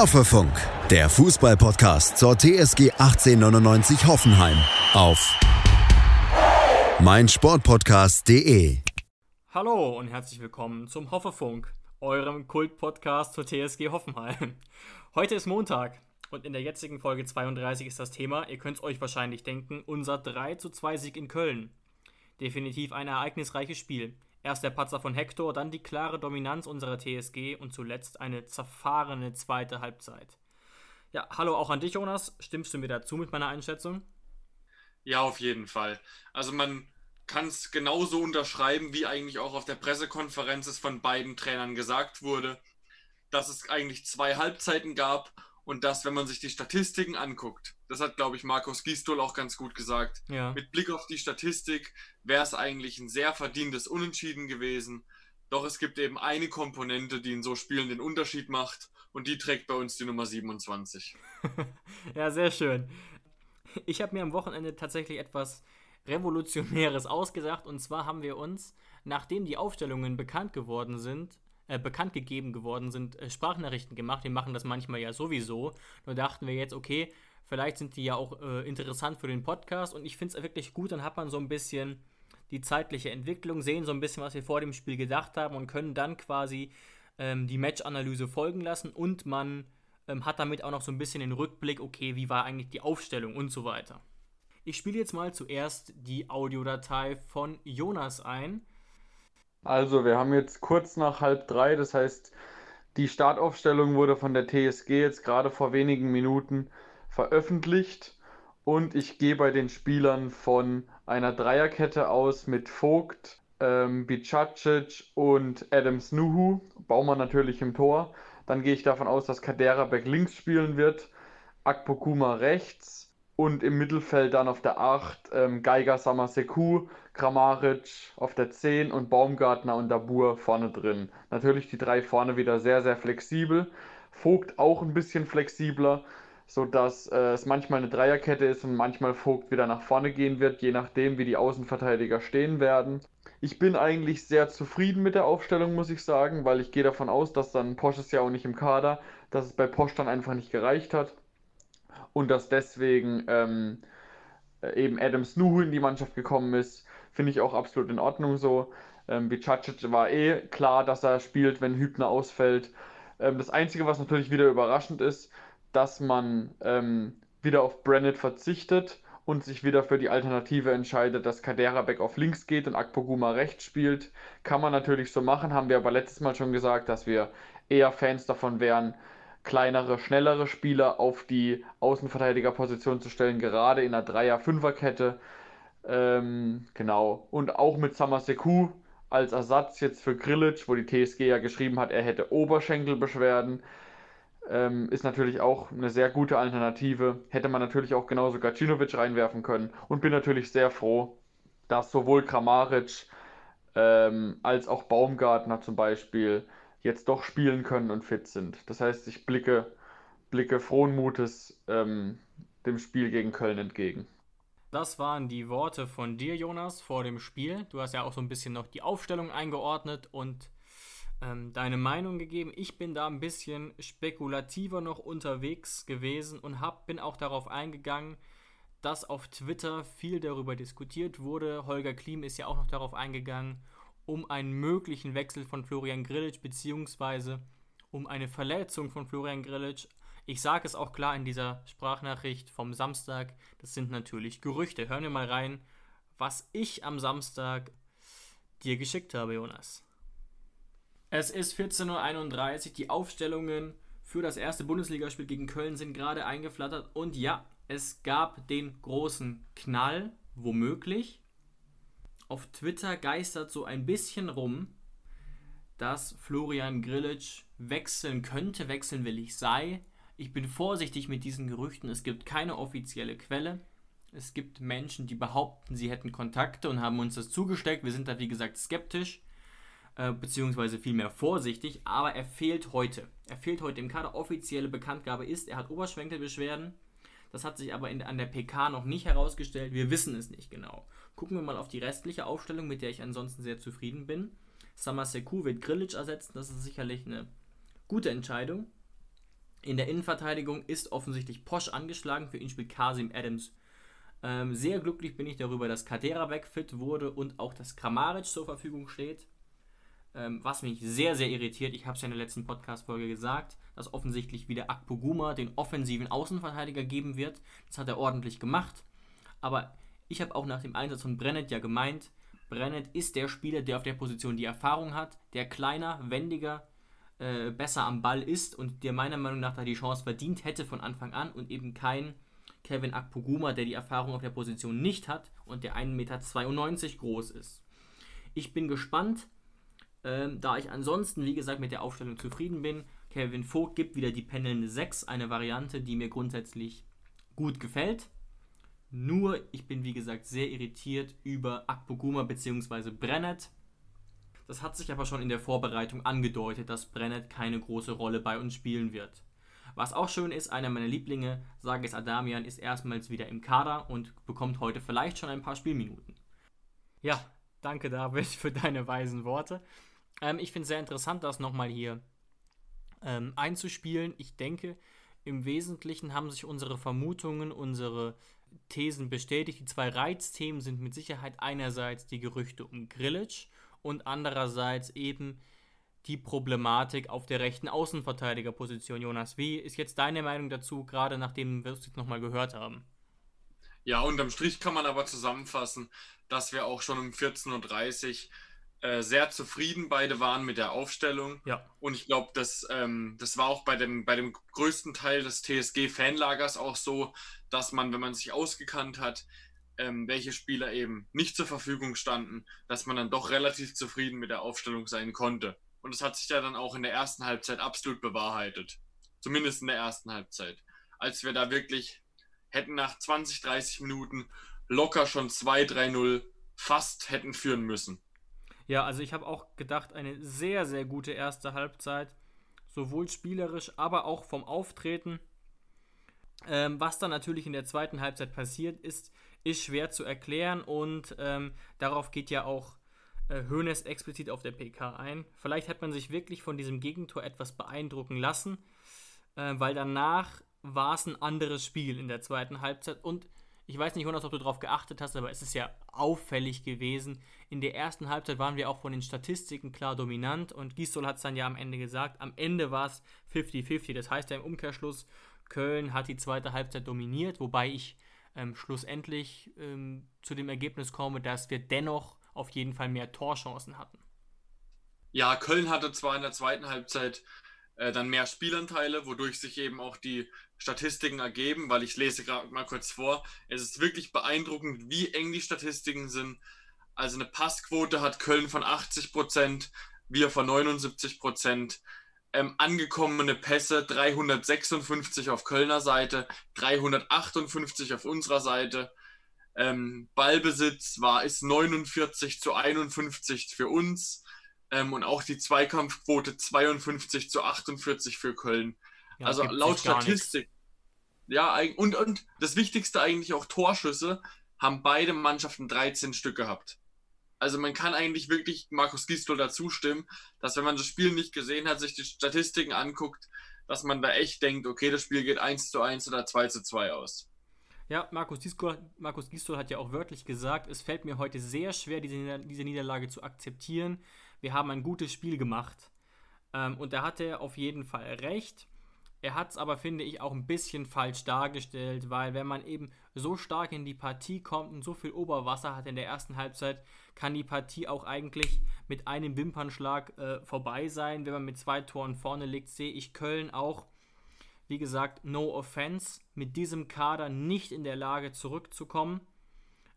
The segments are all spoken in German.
Hoffefunk, der Fußballpodcast zur TSG 1899 Hoffenheim auf meinsportpodcast.de. Hallo und herzlich willkommen zum Hoffefunk, eurem Kultpodcast zur TSG Hoffenheim. Heute ist Montag und in der jetzigen Folge 32 ist das Thema, ihr könnt es euch wahrscheinlich denken, unser 3 zu 2 Sieg in Köln. Definitiv ein ereignisreiches Spiel. Erst der Patzer von Hector, dann die klare Dominanz unserer TSG und zuletzt eine zerfahrene zweite Halbzeit. Ja, hallo auch an dich, Jonas. Stimmst du mir dazu mit meiner Einschätzung? Ja, auf jeden Fall. Also man kann es genauso unterschreiben, wie eigentlich auch auf der Pressekonferenz es von beiden Trainern gesagt wurde, dass es eigentlich zwei Halbzeiten gab und dass, wenn man sich die Statistiken anguckt, das hat, glaube ich, Markus Gistol auch ganz gut gesagt, ja. mit Blick auf die Statistik wäre es eigentlich ein sehr verdientes Unentschieden gewesen. Doch es gibt eben eine Komponente, die in so Spielen den Unterschied macht und die trägt bei uns die Nummer 27. ja, sehr schön. Ich habe mir am Wochenende tatsächlich etwas Revolutionäres ausgesagt und zwar haben wir uns, nachdem die Aufstellungen bekannt geworden sind, äh, bekannt gegeben geworden sind, äh, Sprachnachrichten gemacht. Wir machen das manchmal ja sowieso. Nur dachten wir jetzt, okay, vielleicht sind die ja auch äh, interessant für den Podcast und ich finde es wirklich gut, dann hat man so ein bisschen die zeitliche Entwicklung, sehen so ein bisschen, was wir vor dem Spiel gedacht haben und können dann quasi ähm, die Match-Analyse folgen lassen und man ähm, hat damit auch noch so ein bisschen den Rückblick, okay, wie war eigentlich die Aufstellung und so weiter. Ich spiele jetzt mal zuerst die Audiodatei von Jonas ein. Also, wir haben jetzt kurz nach halb drei, das heißt, die Startaufstellung wurde von der TSG jetzt gerade vor wenigen Minuten veröffentlicht und ich gehe bei den Spielern von einer Dreierkette aus mit Vogt, ähm, Bicacic und Adams Nuhu. Baumann natürlich im Tor. Dann gehe ich davon aus, dass Kadera Beck links spielen wird, Akpokuma rechts und im Mittelfeld dann auf der 8 ähm, Geiger Samaseku, Kramaric auf der 10 und Baumgartner und Dabur vorne drin. Natürlich die drei vorne wieder sehr, sehr flexibel. Vogt auch ein bisschen flexibler sodass äh, es manchmal eine Dreierkette ist und manchmal Vogt wieder nach vorne gehen wird, je nachdem, wie die Außenverteidiger stehen werden. Ich bin eigentlich sehr zufrieden mit der Aufstellung, muss ich sagen, weil ich gehe davon aus, dass dann Posch ist ja auch nicht im Kader, dass es bei Posch dann einfach nicht gereicht hat und dass deswegen ähm, eben Adam Snuhu in die Mannschaft gekommen ist, finde ich auch absolut in Ordnung so. Ähm, Bicacic war eh klar, dass er spielt, wenn Hübner ausfällt. Ähm, das Einzige, was natürlich wieder überraschend ist, dass man ähm, wieder auf Brennett verzichtet und sich wieder für die Alternative entscheidet, dass Kadera Beck auf links geht und Akpoguma rechts spielt. Kann man natürlich so machen, haben wir aber letztes Mal schon gesagt, dass wir eher Fans davon wären, kleinere, schnellere Spieler auf die Außenverteidigerposition zu stellen, gerade in einer Dreier-Fünfer-Kette. Ähm, genau. Und auch mit Samaseku als Ersatz jetzt für Grilic, wo die TSG ja geschrieben hat, er hätte Oberschenkelbeschwerden ähm, ist natürlich auch eine sehr gute Alternative. Hätte man natürlich auch genauso Gacinovic reinwerfen können und bin natürlich sehr froh, dass sowohl Kramaric ähm, als auch Baumgartner zum Beispiel jetzt doch spielen können und fit sind. Das heißt, ich blicke, blicke frohen Mutes ähm, dem Spiel gegen Köln entgegen. Das waren die Worte von dir, Jonas, vor dem Spiel. Du hast ja auch so ein bisschen noch die Aufstellung eingeordnet und ähm, deine Meinung gegeben. Ich bin da ein bisschen spekulativer noch unterwegs gewesen und hab, bin auch darauf eingegangen, dass auf Twitter viel darüber diskutiert wurde. Holger Klim ist ja auch noch darauf eingegangen, um einen möglichen Wechsel von Florian Grillitsch beziehungsweise um eine Verletzung von Florian Grillitsch. Ich sage es auch klar in dieser Sprachnachricht vom Samstag, das sind natürlich Gerüchte. Hören wir mal rein, was ich am Samstag dir geschickt habe, Jonas. Es ist 14.31 Uhr. Die Aufstellungen für das erste Bundesligaspiel gegen Köln sind gerade eingeflattert. Und ja, es gab den großen Knall, womöglich. Auf Twitter geistert so ein bisschen rum, dass Florian Grillitsch wechseln könnte, wechseln will ich sei. Ich bin vorsichtig mit diesen Gerüchten. Es gibt keine offizielle Quelle. Es gibt Menschen, die behaupten, sie hätten Kontakte und haben uns das zugesteckt. Wir sind da, wie gesagt, skeptisch äh, beziehungsweise vielmehr vorsichtig, aber er fehlt heute. Er fehlt heute im Kader. Offizielle Bekanntgabe ist, er hat Oberschwenkelbeschwerden. Das hat sich aber in, an der PK noch nicht herausgestellt. Wir wissen es nicht genau. Gucken wir mal auf die restliche Aufstellung, mit der ich ansonsten sehr zufrieden bin. Samaseku wird Grilic ersetzen. Das ist sicherlich eine gute Entscheidung. In der Innenverteidigung ist offensichtlich Posch angeschlagen. Für ihn spielt Kasim Adams. Ähm, sehr glücklich bin ich darüber, dass Kadera wegfit wurde und auch dass Kramaric zur Verfügung steht. Ähm, was mich sehr, sehr irritiert, ich habe es ja in der letzten Podcast-Folge gesagt, dass offensichtlich wieder Akpoguma den offensiven Außenverteidiger geben wird. Das hat er ordentlich gemacht. Aber ich habe auch nach dem Einsatz von Brennet ja gemeint, Brennet ist der Spieler, der auf der Position die Erfahrung hat, der kleiner, wendiger, äh, besser am Ball ist und der meiner Meinung nach da die Chance verdient hätte von Anfang an und eben kein Kevin Akpoguma, der die Erfahrung auf der Position nicht hat und der 1,92 Meter groß ist. Ich bin gespannt, ähm, da ich ansonsten, wie gesagt, mit der Aufstellung zufrieden bin. Kevin Vogt gibt wieder die pendelnde 6, eine Variante, die mir grundsätzlich gut gefällt. Nur, ich bin wie gesagt sehr irritiert über Akpoguma bzw. Brennet. Das hat sich aber schon in der Vorbereitung angedeutet, dass Brennet keine große Rolle bei uns spielen wird. Was auch schön ist, einer meiner Lieblinge, Sages Adamian, ist erstmals wieder im Kader und bekommt heute vielleicht schon ein paar Spielminuten. Ja, danke David für deine weisen Worte. Ähm, ich finde es sehr interessant, das nochmal hier ähm, einzuspielen. Ich denke, im Wesentlichen haben sich unsere Vermutungen, unsere Thesen bestätigt. Die zwei Reizthemen sind mit Sicherheit einerseits die Gerüchte um Grillitsch und andererseits eben die Problematik auf der rechten Außenverteidigerposition. Jonas, wie ist jetzt deine Meinung dazu, gerade nachdem wir es jetzt nochmal gehört haben? Ja, unterm Strich kann man aber zusammenfassen, dass wir auch schon um 14.30 Uhr äh, sehr zufrieden beide waren mit der Aufstellung. Ja. Und ich glaube, das, ähm, das war auch bei dem, bei dem größten Teil des TSG-Fanlagers auch so, dass man, wenn man sich ausgekannt hat, ähm, welche Spieler eben nicht zur Verfügung standen, dass man dann doch relativ zufrieden mit der Aufstellung sein konnte. Und das hat sich ja dann auch in der ersten Halbzeit absolut bewahrheitet. Zumindest in der ersten Halbzeit. Als wir da wirklich hätten nach 20, 30 Minuten locker schon 2-3-0 fast hätten führen müssen. Ja, also ich habe auch gedacht, eine sehr, sehr gute erste Halbzeit. Sowohl spielerisch, aber auch vom Auftreten. Ähm, was dann natürlich in der zweiten Halbzeit passiert ist, ist schwer zu erklären und ähm, darauf geht ja auch äh, Hoeneß explizit auf der PK ein. Vielleicht hat man sich wirklich von diesem Gegentor etwas beeindrucken lassen, äh, weil danach war es ein anderes Spiel in der zweiten Halbzeit und ich weiß nicht, Jonas, ob du darauf geachtet hast, aber es ist ja auffällig gewesen. In der ersten Halbzeit waren wir auch von den Statistiken klar dominant und Gistol hat es dann ja am Ende gesagt. Am Ende war es 50-50. Das heißt ja im Umkehrschluss, Köln hat die zweite Halbzeit dominiert, wobei ich ähm, schlussendlich ähm, zu dem Ergebnis komme, dass wir dennoch auf jeden Fall mehr Torchancen hatten. Ja, Köln hatte zwar in der zweiten Halbzeit äh, dann mehr Spielanteile, wodurch sich eben auch die Statistiken ergeben, weil ich lese gerade mal kurz vor. Es ist wirklich beeindruckend, wie eng die Statistiken sind. Also eine Passquote hat Köln von 80 Prozent, wir von 79 Prozent. Ähm, angekommene Pässe 356 auf Kölner Seite, 358 auf unserer Seite. Ähm, Ballbesitz war ist 49 zu 51 für uns ähm, und auch die Zweikampfquote 52 zu 48 für Köln. Ja, also laut Statistik. Ja, und, und das Wichtigste eigentlich auch Torschüsse haben beide Mannschaften 13 Stück gehabt. Also man kann eigentlich wirklich Markus Gistol dazu stimmen, dass wenn man das Spiel nicht gesehen hat, sich die Statistiken anguckt, dass man da echt denkt, okay, das Spiel geht 1 zu 1 oder 2 zu 2 aus. Ja, Markus, Disco, Markus Gistol hat ja auch wörtlich gesagt, es fällt mir heute sehr schwer, diese, diese Niederlage zu akzeptieren wir haben ein gutes Spiel gemacht. Ähm, und da hat er auf jeden Fall recht. Er hat es aber, finde ich, auch ein bisschen falsch dargestellt, weil wenn man eben so stark in die Partie kommt und so viel Oberwasser hat in der ersten Halbzeit, kann die Partie auch eigentlich mit einem Wimpernschlag äh, vorbei sein. Wenn man mit zwei Toren vorne liegt, sehe ich Köln auch, wie gesagt, no offense, mit diesem Kader nicht in der Lage zurückzukommen.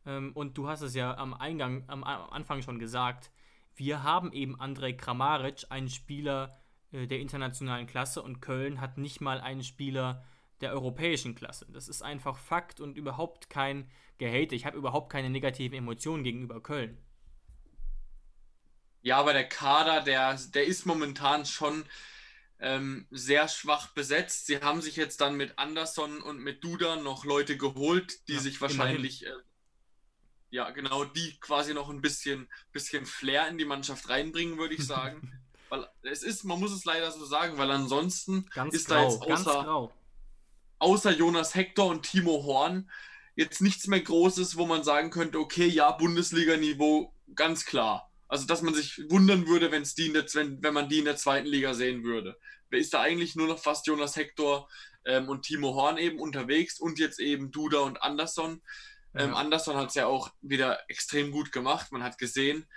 Ähm, und du hast es ja am Eingang, am Anfang schon gesagt, wir haben eben Andrej Kramaric, einen Spieler der internationalen Klasse und Köln hat nicht mal einen Spieler der europäischen Klasse. Das ist einfach Fakt und überhaupt kein Gehate. Ich habe überhaupt keine negativen Emotionen gegenüber Köln. Ja, aber der Kader, der, der ist momentan schon ähm, sehr schwach besetzt. Sie haben sich jetzt dann mit Anderson und mit Duda noch Leute geholt, die ja, sich wahrscheinlich äh, ja, genau, die quasi noch ein bisschen, bisschen Flair in die Mannschaft reinbringen, würde ich sagen. Weil es ist, man muss es leider so sagen, weil ansonsten Ganz ist grau, da jetzt außer, außer Jonas Hector und Timo Horn jetzt nichts mehr Großes, wo man sagen könnte, okay, ja, Bundesliga-Niveau, ganz klar. Also, dass man sich wundern würde, wenn's die der, wenn, wenn man die in der zweiten Liga sehen würde. Wer ist da eigentlich nur noch fast Jonas Hector ähm, und Timo Horn eben unterwegs und jetzt eben Duda und Anderson. Ähm, Ja. Anderson hat es ja auch wieder extrem gut gemacht. Man hat gesehen,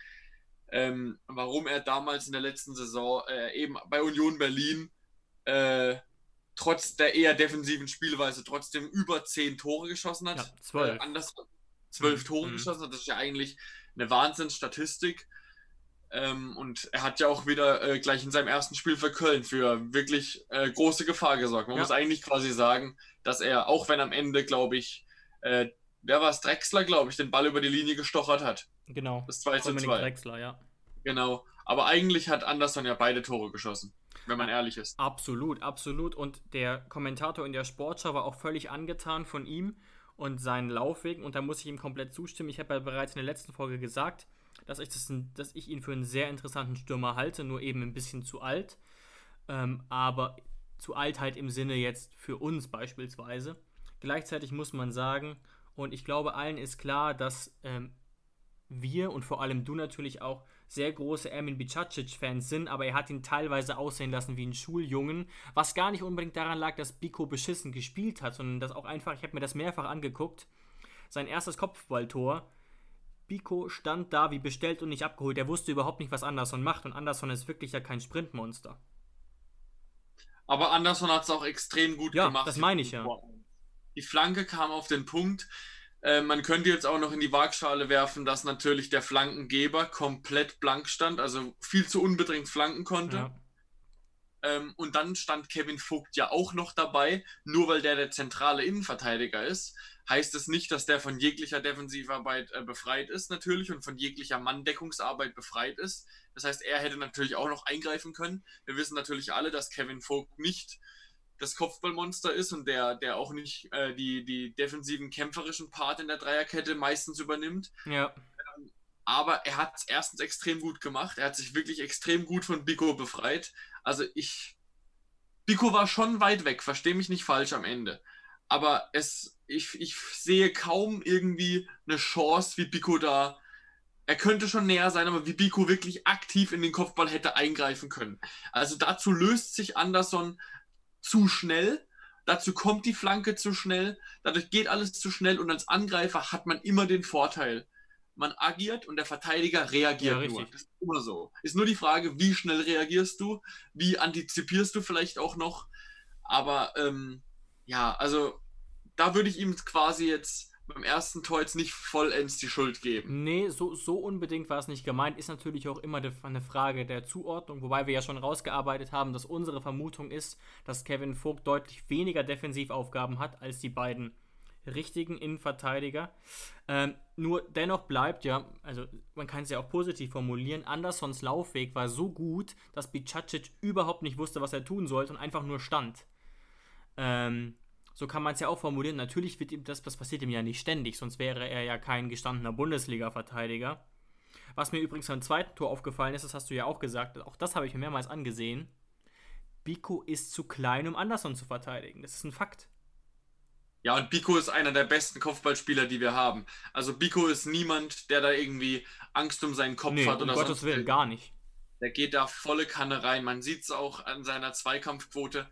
ähm, warum er damals in der letzten Saison äh, eben bei Union Berlin äh, trotz der eher defensiven Spielweise trotzdem über zehn Tore geschossen hat. Ja, zwölf. Äh, Anderson zwölf Mhm. Tore Mhm. geschossen hat. Das ist ja eigentlich eine Wahnsinnsstatistik. Ähm, und er hat ja auch wieder äh, gleich in seinem ersten Spiel für Köln für wirklich äh, große Gefahr gesorgt. Man Ja. muss eigentlich quasi sagen, dass er, auch wenn am Ende, glaube ich, äh, wer war es, Drexler, glaube ich, den Ball über die Linie gestochert hat. Genau. Das 2 zu Dominik 2. Drexler, ja. Genau. Aber eigentlich hat Anderson ja beide Tore geschossen, wenn man ehrlich ist. Absolut, absolut. Und der Kommentator in der Sportschau war auch völlig angetan von ihm und seinen Laufwegen. Und da muss ich ihm komplett zustimmen. Ich habe ja bereits in der letzten Folge gesagt, dass ich, das, dass ich ihn für einen sehr interessanten Stürmer halte, nur eben ein bisschen zu alt. Ähm, aber zu alt halt im Sinne jetzt für uns beispielsweise. Gleichzeitig muss man sagen, und ich glaube, allen ist klar, dass ähm, wir und vor allem du natürlich auch sehr große Ermin Bicacic-Fans sind, aber er hat ihn teilweise aussehen lassen wie einen Schuljungen, was gar nicht unbedingt daran lag, dass Biko beschissen gespielt hat, sondern dass auch einfach, ich habe mir das mehrfach angeguckt, sein erstes Kopfballtor, Biko stand da wie bestellt und nicht abgeholt, er wusste überhaupt nicht, was Anderson macht und Anderson ist wirklich ja kein Sprintmonster. Aber Anderson hat es auch extrem gut Ja, gemacht. das meine ich ja. Die Flanke kam auf den Punkt. Äh, man könnte jetzt auch noch in die Waagschale werfen, dass natürlich der Flankengeber komplett blank stand, also viel zu unbedingt flanken konnte. Ja. Ähm, und dann stand Kevin Vogt ja auch noch dabei. Nur weil der der zentrale Innenverteidiger ist, heißt es nicht, dass der von jeglicher Defensivarbeit äh, befreit ist, natürlich, und von jeglicher Manndeckungsarbeit befreit ist. Das heißt, er hätte natürlich auch noch eingreifen können. Wir wissen natürlich alle, dass Kevin Vogt nicht das Kopfballmonster ist und der, der auch nicht äh, die, die defensiven kämpferischen Part in der Dreierkette meistens übernimmt. ja. Aber er hat es erstens extrem gut gemacht. Er hat sich wirklich extrem gut von Biko befreit. Also ich. Biko war schon weit weg, verstehe mich nicht falsch am Ende. Aber es, ich, ich sehe kaum irgendwie eine Chance, wie Biko da. Er könnte schon näher sein, aber wie Biko wirklich aktiv in den Kopfball hätte eingreifen können. Also dazu löst sich Anderson zu schnell. Dazu kommt die Flanke zu schnell. Dadurch geht alles zu schnell und als Angreifer hat man immer den Vorteil man agiert und der Verteidiger reagiert Ja, nur. Das ist immer so. Ist nur die Frage, wie schnell reagierst du, wie antizipierst du vielleicht auch noch. Aber ähm, ja, also da würde ich ihm quasi jetzt beim ersten Tor jetzt nicht vollends die Schuld geben. Nee, so, so unbedingt war es nicht gemeint. Ist natürlich auch immer eine Frage der Zuordnung, wobei wir ja schon rausgearbeitet haben, dass unsere Vermutung ist, dass Kevin Vogt deutlich weniger Defensivaufgaben hat als die beiden richtigen Innenverteidiger. Ähm, nur dennoch bleibt ja, also man kann es ja auch positiv formulieren, Andersons Laufweg war so gut, dass Bicacic überhaupt nicht wusste, was er tun sollte und einfach nur stand. Ähm, so kann man es ja auch formulieren. Natürlich wird ihm das, das passiert ihm ja nicht ständig, sonst wäre er ja kein gestandener Bundesliga-Verteidiger. Was mir übrigens beim zweiten Tor aufgefallen ist, das hast du ja auch gesagt, auch das habe ich mir mehrmals angesehen. Biko ist zu klein, um Anderson zu verteidigen. Das ist ein Fakt. Ja, und Biko ist einer der besten Kopfballspieler, die wir haben. Also Biko ist niemand, der da irgendwie Angst um seinen Kopf Nee, hat um oder Gottes Willen, gar nicht. Der geht da volle Kanne rein. Man sieht es auch an seiner Zweikampfquote,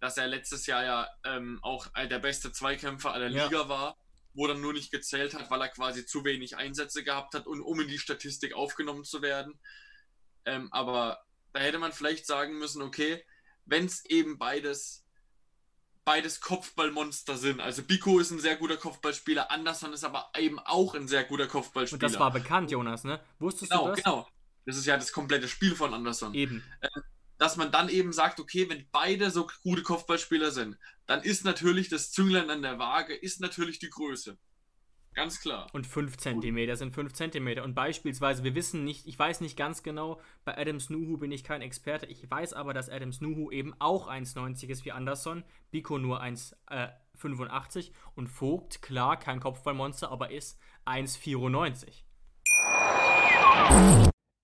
dass er letztes Jahr ja ähm, auch der beste Zweikämpfer aller Ja. Liga war, wo dann nur nicht gezählt hat, weil er quasi zu wenig Einsätze gehabt hat, und, um in die Statistik aufgenommen zu werden. Ähm, aber da hätte man vielleicht sagen müssen, okay, wenn es eben beides beides Kopfballmonster sind. Also Biko ist ein sehr guter Kopfballspieler, Anderson ist aber eben auch ein sehr guter Kopfballspieler. Und das war bekannt, Jonas, ne? Wusstest genau, du das? genau. Das ist ja das komplette Spiel von Anderson Eben. Dass man dann eben sagt, okay, wenn beide so gute Kopfballspieler sind, dann ist natürlich das Zünglein an der Waage, ist natürlich die Größe. Ganz klar. Und 5 cm sind 5 cm. Und beispielsweise, wir wissen nicht, ich weiß nicht ganz genau, bei Adam Snuhu bin ich kein Experte. Ich weiß aber, dass Adam Snuhu eben auch 1,90 ist wie Anderson, Biko nur 1,85 und Vogt, klar, kein Kopfballmonster, aber ist 1,94.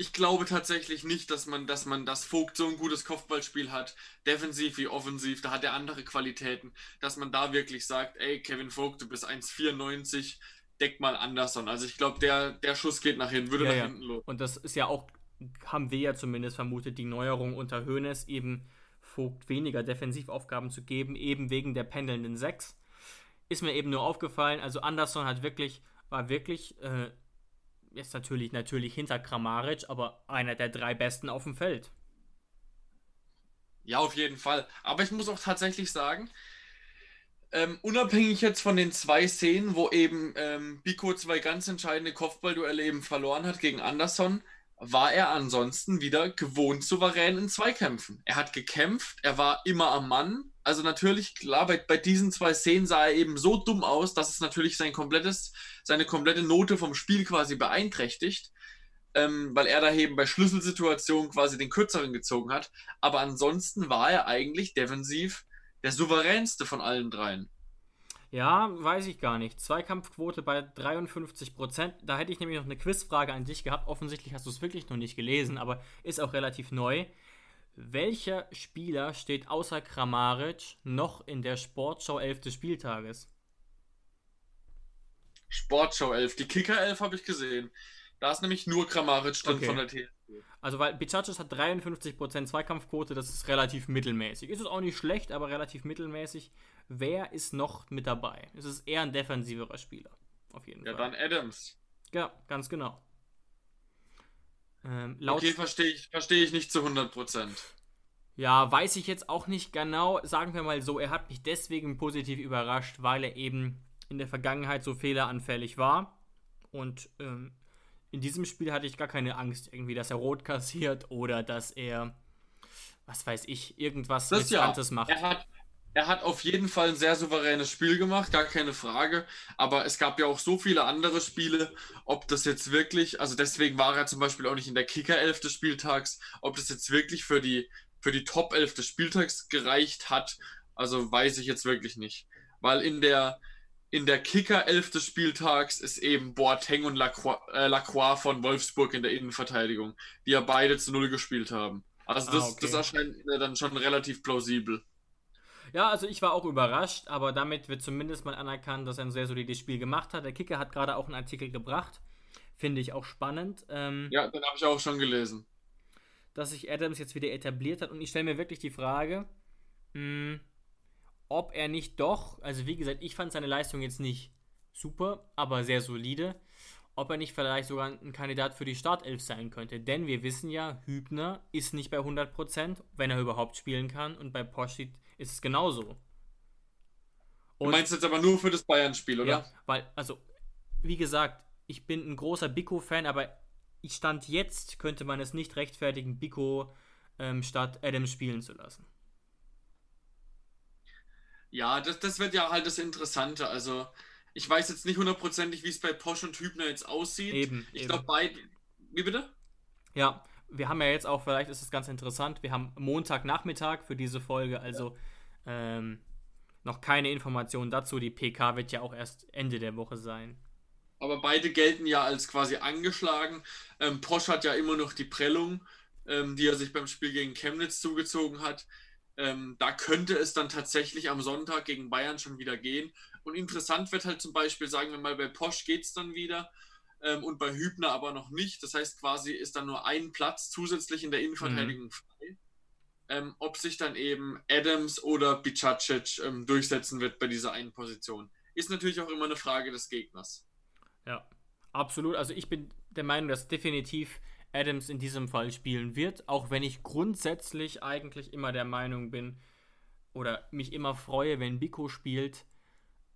ich glaube tatsächlich nicht, dass man, dass man, dass Vogt so ein gutes Kopfballspiel hat, defensiv wie offensiv, da hat er andere Qualitäten, dass man da wirklich sagt, ey, Kevin Vogt, du bist 1,94, deck mal Anderson. Also ich glaube, der, der Schuss geht nach hinten, würde ja, nach ja. hinten los. Und das ist ja auch, haben wir ja zumindest vermutet, die Neuerung unter Hoeneß eben Vogt weniger Defensivaufgaben zu geben, eben wegen der pendelnden 6. Ist mir eben nur aufgefallen, also Anderson hat wirklich, war wirklich äh, ist natürlich, natürlich hinter Kramaric, aber einer der drei besten auf dem Feld. Ja, auf jeden Fall. Aber ich muss auch tatsächlich sagen, ähm, unabhängig jetzt von den zwei Szenen, wo eben ähm, Biko zwei ganz entscheidende Kopfballduelle eben verloren hat gegen Anderson, war er ansonsten wieder gewohnt souverän in Zweikämpfen. Er hat gekämpft, er war immer am Mann. Also natürlich, klar, bei, bei diesen zwei Szenen sah er eben so dumm aus, dass es natürlich sein komplettes, seine komplette Note vom Spiel quasi beeinträchtigt, ähm, weil er da eben bei Schlüsselsituationen quasi den kürzeren gezogen hat. Aber ansonsten war er eigentlich defensiv der souveränste von allen dreien. Ja, weiß ich gar nicht. Zweikampfquote bei 53 Prozent. Da hätte ich nämlich noch eine Quizfrage an dich gehabt. Offensichtlich hast du es wirklich noch nicht gelesen, aber ist auch relativ neu. Welcher Spieler steht außer Kramaric noch in der Sportschau 11 des Spieltages? Sportschau 11. Die Kicker 11 habe ich gesehen. Da ist nämlich nur Kramaric drin okay. von der TSG. Also, weil Bicacis hat 53% Zweikampfquote, das ist relativ mittelmäßig. Ist es auch nicht schlecht, aber relativ mittelmäßig. Wer ist noch mit dabei? Es ist eher ein defensiverer Spieler. Auf jeden ja, Fall. Ja, dann Adams. Ja, ganz genau. Ähm, okay, verstehe ich, versteh ich nicht zu 100%. Ja, weiß ich jetzt auch nicht genau. Sagen wir mal so, er hat mich deswegen positiv überrascht, weil er eben in der Vergangenheit so fehleranfällig war. Und ähm, in diesem Spiel hatte ich gar keine Angst, irgendwie, dass er rot kassiert oder dass er, was weiß ich, irgendwas Riskantes ja, macht. Er hat, er hat auf jeden Fall ein sehr souveränes Spiel gemacht, gar keine Frage. Aber es gab ja auch so viele andere Spiele, ob das jetzt wirklich, also deswegen war er zum Beispiel auch nicht in der Kicker-Elf des Spieltags, ob das jetzt wirklich für die, für die Top-Elf des Spieltags gereicht hat, also weiß ich jetzt wirklich nicht. Weil in der, in der Kicker-Elf des Spieltags ist eben Boateng und Lacroix, äh, Lacroix, von Wolfsburg in der Innenverteidigung, die ja beide zu Null gespielt haben. Also das, ah, okay. das erscheint mir dann schon relativ plausibel. Ja, also ich war auch überrascht, aber damit wird zumindest mal anerkannt, dass er ein sehr solides Spiel gemacht hat. Der Kicker hat gerade auch einen Artikel gebracht. Finde ich auch spannend. Ähm, ja, den habe ich auch schon gelesen. Dass sich Adams jetzt wieder etabliert hat und ich stelle mir wirklich die Frage, mh, hm, ob er nicht doch, also wie gesagt, ich fand seine Leistung jetzt nicht super, aber sehr solide, ob er nicht vielleicht sogar ein Kandidat für die Startelf sein könnte. Denn wir wissen ja, Hübner ist nicht bei 100%, wenn er überhaupt spielen kann. Und bei Posch ist es genauso. Und, du meinst jetzt aber nur für das Bayern-Spiel, oder? Ja, weil, also, wie gesagt, ich bin ein großer Biko-Fan, aber ich stand jetzt, könnte man es nicht rechtfertigen, Biko ähm, statt Adams spielen zu lassen. Ja, das, das wird ja halt das Interessante. Also, ich weiß jetzt nicht hundertprozentig, wie es bei Posch und Hübner jetzt aussieht. Eben. Ich glaube, beide. Wie bitte? Ja, wir haben ja jetzt auch, vielleicht ist es ganz interessant, wir haben Montagnachmittag für diese Folge, also ja. Ähm, noch keine Informationen dazu. Die PK wird ja auch erst Ende der Woche sein. Aber beide gelten ja als quasi angeschlagen. Ähm, Posch hat ja immer noch die Prellung, ähm, die er sich beim Spiel gegen Chemnitz zugezogen hat. Ähm, da könnte es dann tatsächlich am Sonntag gegen Bayern schon wieder gehen. Und interessant wird halt zum Beispiel, sagen wir mal, bei Posch geht es dann wieder ähm, und bei Hübner aber noch nicht. Das heißt, quasi ist dann nur ein Platz zusätzlich in der Innenverteidigung mhm. frei. Ähm, ob sich dann eben Adams oder Bicacic ähm, durchsetzen wird bei dieser einen Position. Ist natürlich auch immer eine Frage des Gegners. Ja, absolut. Also ich bin der Meinung, dass definitiv Adams in diesem Fall spielen wird, auch wenn ich grundsätzlich eigentlich immer der Meinung bin oder mich immer freue, wenn Biko spielt.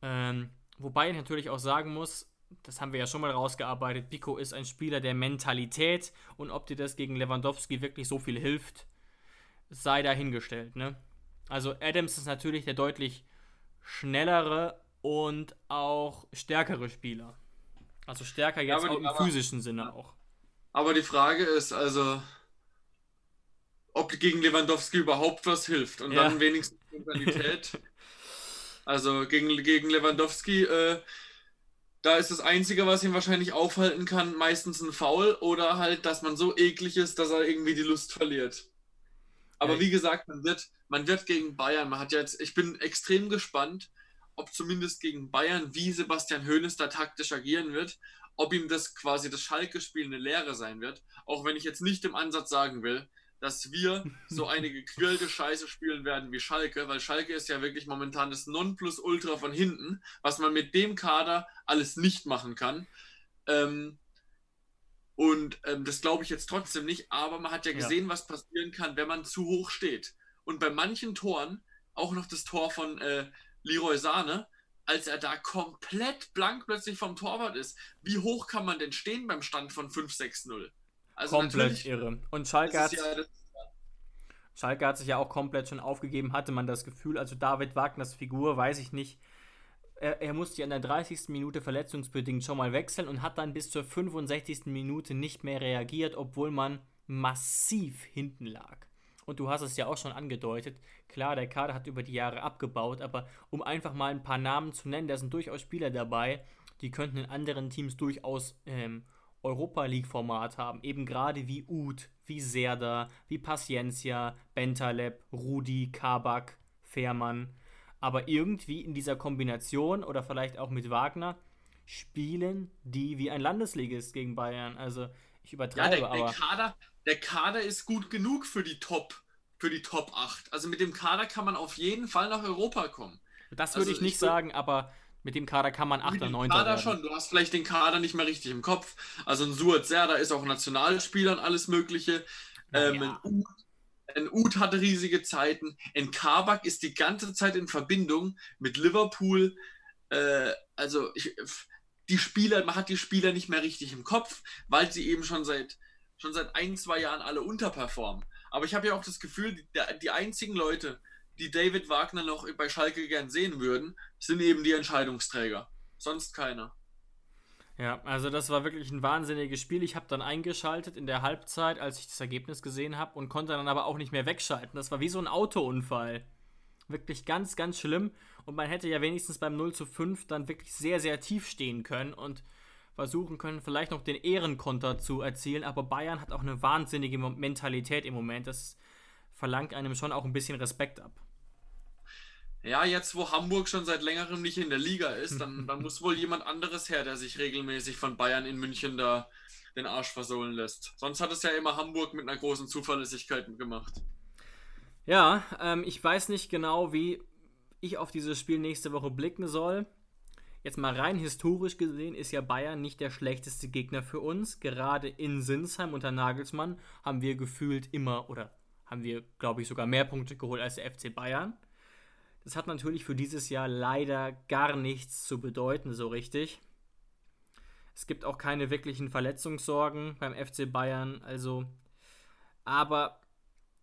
Ähm, wobei ich natürlich auch sagen muss, das haben wir ja schon mal rausgearbeitet, Pico ist ein Spieler der Mentalität und ob dir das gegen Lewandowski wirklich so viel hilft, sei dahingestellt. Ne? Also Adams ist natürlich der deutlich schnellere und auch stärkere Spieler. Also stärker jetzt ja, auch im aber, physischen Sinne auch. Aber die Frage ist also, ob gegen Lewandowski überhaupt was hilft und ja. dann wenigstens Mentalität. also gegen, gegen Lewandowski, äh, da ist das Einzige, was ihn wahrscheinlich aufhalten kann, meistens ein Foul oder halt, dass man so eklig ist, dass er irgendwie die Lust verliert. Aber ja. wie gesagt, man wird, man wird gegen Bayern, man hat jetzt, ich bin extrem gespannt, ob zumindest gegen Bayern, wie Sebastian Hoeneß da taktisch agieren wird, ob ihm das quasi das Schalke-Spiel eine Lehre sein wird. Auch wenn ich jetzt nicht im Ansatz sagen will, dass wir so eine gegrillte Scheiße spielen werden wie Schalke, weil Schalke ist ja wirklich momentan das Nonplusultra von hinten, was man mit dem Kader alles nicht machen kann. Ähm, und ähm, das glaube ich jetzt trotzdem nicht, aber man hat ja gesehen, ja. was passieren kann, wenn man zu hoch steht. Und bei manchen Toren, auch noch das Tor von äh, Leroy Sahne, als er da komplett blank plötzlich vom Torwart ist, wie hoch kann man denn stehen beim Stand von 5-6-0? Also komplett irre. Und Schalke hat, ja, Schalke hat sich ja auch komplett schon aufgegeben, hatte man das Gefühl. Also David Wagners Figur, weiß ich nicht. Er, er musste ja in der 30. Minute verletzungsbedingt schon mal wechseln und hat dann bis zur 65. Minute nicht mehr reagiert, obwohl man massiv hinten lag. Und du hast es ja auch schon angedeutet. Klar, der Kader hat über die Jahre abgebaut, aber um einfach mal ein paar Namen zu nennen, da sind durchaus Spieler dabei, die könnten in anderen Teams durchaus ähm, Europa League-Format haben. Eben gerade wie Uth, wie Serda, wie Paciencia, Bentaleb, Rudi, Kabak, Fährmann. Aber irgendwie in dieser Kombination oder vielleicht auch mit Wagner spielen die wie ein Landesligist gegen Bayern. Also ich übertreibe ja, der, aber. Der Kader, der Kader ist gut genug für die Top, für die Top 8. Also mit dem Kader kann man auf jeden Fall nach Europa kommen. Das würde also ich nicht ich sagen, aber mit dem Kader kann man 8 oder 9 Kader werden. schon, du hast vielleicht den Kader nicht mehr richtig im Kopf. Also ein Suat Serda ist auch Nationalspieler und alles mögliche. Ähm, ja. Ein Uth hatte riesige Zeiten. Ein Kabak ist die ganze Zeit in Verbindung mit Liverpool. Äh, also ich, die Spieler, man hat die Spieler nicht mehr richtig im Kopf, weil sie eben schon seit schon seit ein, zwei Jahren alle unterperformen. Aber ich habe ja auch das Gefühl, die, die einzigen Leute, die David Wagner noch bei Schalke gern sehen würden, sind eben die Entscheidungsträger. Sonst keiner. Ja, also das war wirklich ein wahnsinniges Spiel. Ich habe dann eingeschaltet in der Halbzeit, als ich das Ergebnis gesehen habe und konnte dann aber auch nicht mehr wegschalten. Das war wie so ein Autounfall. Wirklich ganz, ganz schlimm. Und man hätte ja wenigstens beim 0 zu 5 dann wirklich sehr, sehr tief stehen können und versuchen können, vielleicht noch den Ehrenkonter zu erzielen. Aber Bayern hat auch eine wahnsinnige Mentalität im Moment. Das verlangt einem schon auch ein bisschen Respekt ab. Ja, jetzt wo Hamburg schon seit längerem nicht in der Liga ist, dann, dann muss wohl jemand anderes her, der sich regelmäßig von Bayern in München da den Arsch versohlen lässt. Sonst hat es ja immer Hamburg mit einer großen Zuverlässigkeit gemacht. Ja, ähm, ich weiß nicht genau, wie ich auf dieses Spiel nächste Woche blicken soll. Jetzt mal rein historisch gesehen ist ja Bayern nicht der schlechteste Gegner für uns. Gerade in Sinsheim unter Nagelsmann haben wir gefühlt immer oder haben wir, glaube ich, sogar mehr Punkte geholt als der FC Bayern. Das hat natürlich für dieses Jahr leider gar nichts zu bedeuten, so richtig. Es gibt auch keine wirklichen Verletzungssorgen beim FC Bayern, also. Aber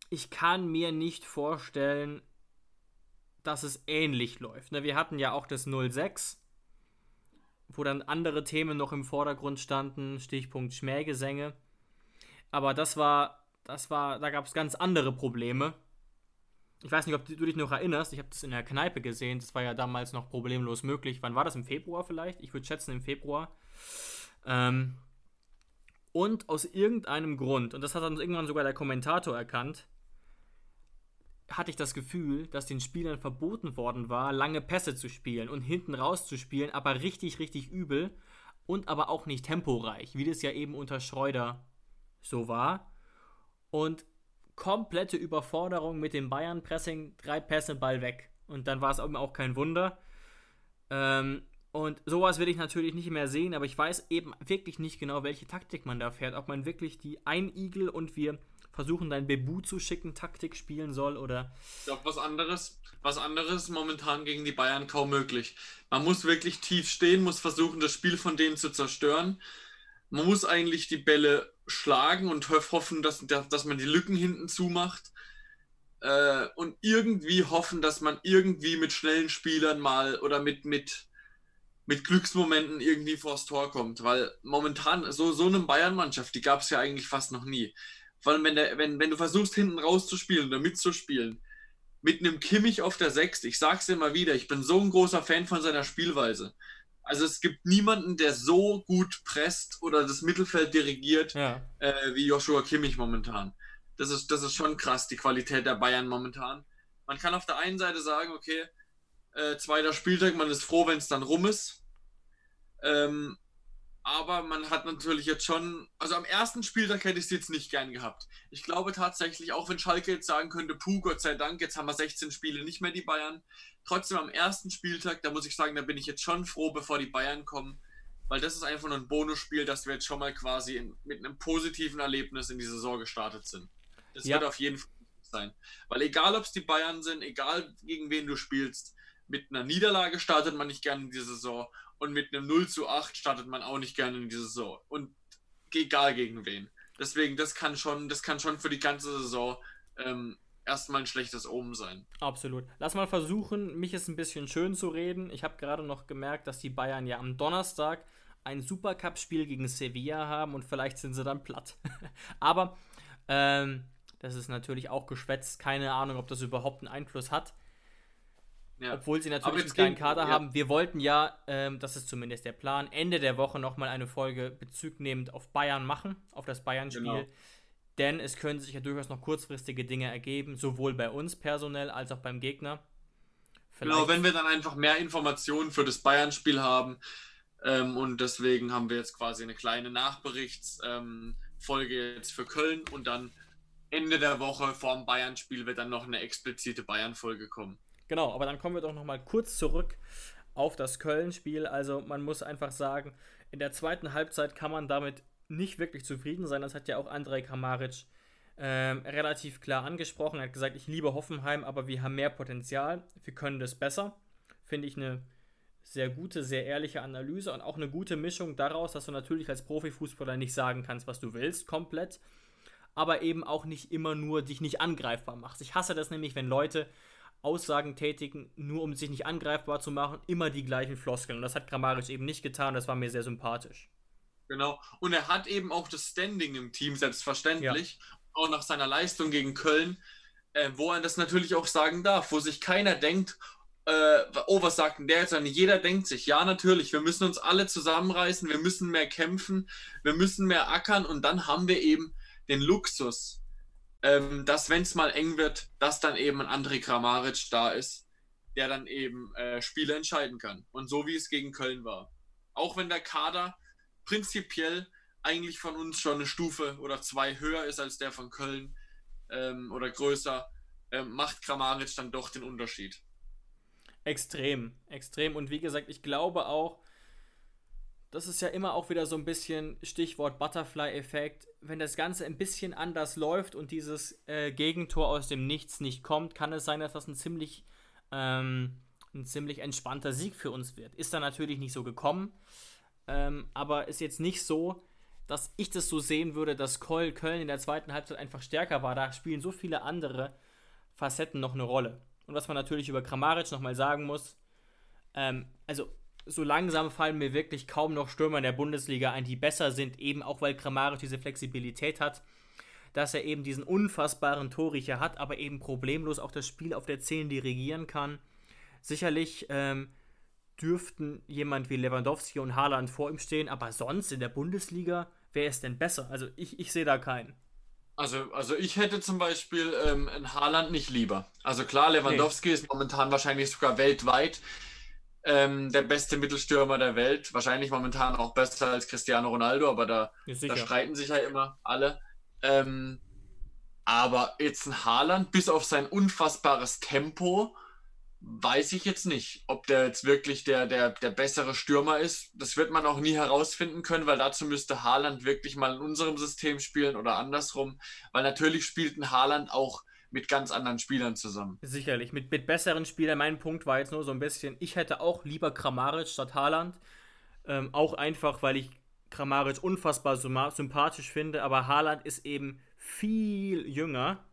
ich kann mir nicht vorstellen, dass es ähnlich läuft. Ne, wir hatten ja auch das 06, wo dann andere Themen noch im Vordergrund standen, Stichpunkt Schmähgesänge. Aber das war, das war, da gab es ganz andere Probleme ich weiß nicht, ob du dich noch erinnerst, ich habe das in der Kneipe gesehen, das war ja damals noch problemlos möglich. Wann war das? Im Februar vielleicht? Ich würde schätzen im Februar. Ähm, und aus irgendeinem Grund, und das hat dann irgendwann sogar der Kommentator erkannt, hatte ich das Gefühl, dass den Spielern verboten worden war, lange Pässe zu spielen und hinten raus zu spielen, aber richtig, richtig übel und aber auch nicht temporeich, wie das ja eben unter Schreuder so war. Und komplette Überforderung mit dem Bayern-Pressing, drei Pässe, Ball weg. Und dann war es auch kein Wunder. Ähm, und sowas will ich natürlich nicht mehr sehen, aber ich weiß eben wirklich nicht genau, welche Taktik man da fährt. Ob man wirklich die einigel und wir versuchen, dein Bebu zu schicken, Taktik spielen soll oder. Ich glaube, was anderes, was anderes momentan gegen die Bayern kaum möglich. Man muss wirklich tief stehen, muss versuchen, das Spiel von denen zu zerstören. Man muss eigentlich die Bälle schlagen und hoffen, dass, dass man die Lücken hinten zumacht. Äh, und irgendwie hoffen, dass man irgendwie mit schnellen Spielern mal oder mit, mit, mit Glücksmomenten irgendwie vors Tor kommt. Weil momentan, so, so eine Bayern-Mannschaft, die gab es ja eigentlich fast noch nie. Allem, wenn, der, wenn, wenn du versuchst, hinten rauszuspielen oder mitzuspielen, mit einem Kimmich auf der Sechs, ich sag's immer wieder, ich bin so ein großer Fan von seiner Spielweise. Also es gibt niemanden, der so gut presst oder das Mittelfeld dirigiert Ja. äh, wie Joshua Kimmich momentan. Das ist, das ist schon krass, die Qualität der Bayern momentan. Man kann auf der einen Seite sagen, okay, äh, zweiter Spieltag, man ist froh, wenn es dann rum ist. Ähm, aber man hat natürlich jetzt schon, also am ersten Spieltag hätte ich es jetzt nicht gern gehabt. Ich glaube tatsächlich, auch wenn Schalke jetzt sagen könnte, puh, Gott sei Dank, jetzt haben wir 16 Spiele nicht mehr die Bayern. Trotzdem am ersten Spieltag, da muss ich sagen, da bin ich jetzt schon froh, bevor die Bayern kommen, weil das ist einfach nur ein Bonusspiel, dass wir jetzt schon mal quasi in, mit einem positiven Erlebnis in die Saison gestartet sind. Das Ja. wird auf jeden Fall sein. Weil egal, ob es die Bayern sind, egal gegen wen du spielst, mit einer Niederlage startet man nicht gerne in die Saison und mit einem 0 zu 8 startet man auch nicht gerne in die Saison. Und egal gegen wen. Deswegen, das kann schon, das kann schon für die ganze Saison ähm, erstmal ein schlechtes Omen sein. Absolut. Lass mal versuchen, mich jetzt ein bisschen schön zu reden. Ich habe gerade noch gemerkt, dass die Bayern ja am Donnerstag ein Supercup-Spiel gegen Sevilla haben und vielleicht sind sie dann platt. Aber ähm, das ist natürlich auch geschwätzt. Keine Ahnung, ob das überhaupt einen Einfluss hat. Ja. Obwohl sie natürlich einen kleinen Kader ja. haben. Wir wollten ja, ähm, das ist zumindest der Plan, Ende der Woche nochmal eine Folge Bezug nehmend auf Bayern machen, auf das Bayern-Spiel. Genau. Denn es können sich ja durchaus noch kurzfristige Dinge ergeben, sowohl bei uns personell als auch beim Gegner. Genau, wenn wir dann einfach mehr Informationen für das Bayern-Spiel haben. Ähm, und deswegen haben wir jetzt quasi eine kleine Nachberichtsfolge ähm, jetzt für Köln und dann Ende der Woche vor dem Bayern-Spiel wird dann noch eine explizite Bayern-Folge kommen. Genau, aber dann kommen wir doch noch mal kurz zurück auf das Köln-Spiel. Also man muss einfach sagen, in der zweiten Halbzeit kann man damit nicht wirklich zufrieden sein. Das hat ja auch Andrej Kramaric ähm, relativ klar angesprochen. Er hat gesagt, ich liebe Hoffenheim, aber wir haben mehr Potenzial. Wir können das besser. Finde ich eine sehr gute, sehr ehrliche Analyse und auch eine gute Mischung daraus, dass du natürlich als Profifußballer nicht sagen kannst, was du willst, komplett, aber eben auch nicht immer nur dich nicht angreifbar machst. Ich hasse das nämlich, wenn Leute Aussagen tätigen, nur um sich nicht angreifbar zu machen, immer die gleichen Floskeln. Und das hat Grammarisch eben nicht getan, das war mir sehr sympathisch. Genau. Und er hat eben auch das Standing im Team, selbstverständlich. Auch nach seiner Leistung gegen Köln, äh, wo er das natürlich auch sagen darf, wo sich keiner denkt, äh, oh, was sagt denn der jetzt? Sondern jeder denkt sich, ja, natürlich, wir müssen uns alle zusammenreißen, wir müssen mehr kämpfen, wir müssen mehr ackern und dann haben wir eben den Luxus, ähm, dass, wenn es mal eng wird, dass dann eben ein André Kramaric da ist, der dann eben äh, Spiele entscheiden kann. Und so wie es gegen Köln war. Auch wenn der Kader prinzipiell eigentlich von uns schon eine Stufe oder zwei höher ist als der von Köln ähm, oder größer, ähm, macht Kramaric dann doch den Unterschied. Extrem, extrem. Und wie gesagt, ich glaube auch, das ist ja immer auch wieder so ein bisschen Stichwort Butterfly-Effekt. Wenn das Ganze ein bisschen anders läuft und dieses äh, Gegentor aus dem Nichts nicht kommt, kann es sein, dass das ein ziemlich, ähm, ein ziemlich entspannter Sieg für uns wird. Ist dann natürlich nicht so gekommen, ähm, aber ist jetzt nicht so, dass ich das so sehen würde, dass Köln in der zweiten Halbzeit einfach stärker war. Da spielen so viele andere Facetten noch eine Rolle. Und was man natürlich über Kramaric nochmal sagen muss, ähm, also so langsam fallen mir wirklich kaum noch Stürmer in der Bundesliga ein, die besser sind, eben auch weil Kramaric diese Flexibilität hat, dass er eben diesen unfassbaren Torriecher hat, aber eben problemlos auch das Spiel auf der 10 dirigieren kann. Sicherlich ähm, dürften jemand wie Lewandowski und Haaland vor ihm stehen, aber sonst in der Bundesliga, wer ist denn besser? Also ich, ich sehe da keinen. Also, also ich hätte zum Beispiel ähm, ein Haaland nicht lieber. Also klar, Lewandowski ist momentan wahrscheinlich sogar weltweit ähm, der beste Mittelstürmer der Welt. Wahrscheinlich momentan auch besser als Cristiano Ronaldo, aber da, da streiten sich ja immer alle. Ähm, aber jetzt ein Haaland, bis auf sein unfassbares Tempo, weiß ich jetzt nicht, ob der jetzt wirklich der, der, der bessere Stürmer ist. Das wird man auch nie herausfinden können, weil dazu müsste Haaland wirklich mal in unserem System spielen oder andersrum. Weil natürlich spielt ein Haaland auch mit ganz anderen Spielern zusammen. Sicherlich, mit, mit besseren Spielern. Mein Punkt war jetzt nur so ein bisschen, ich hätte auch lieber Kramaric statt Haaland. Ähm, auch einfach, weil ich Kramaric unfassbar sympathisch finde, aber Haaland ist eben viel jünger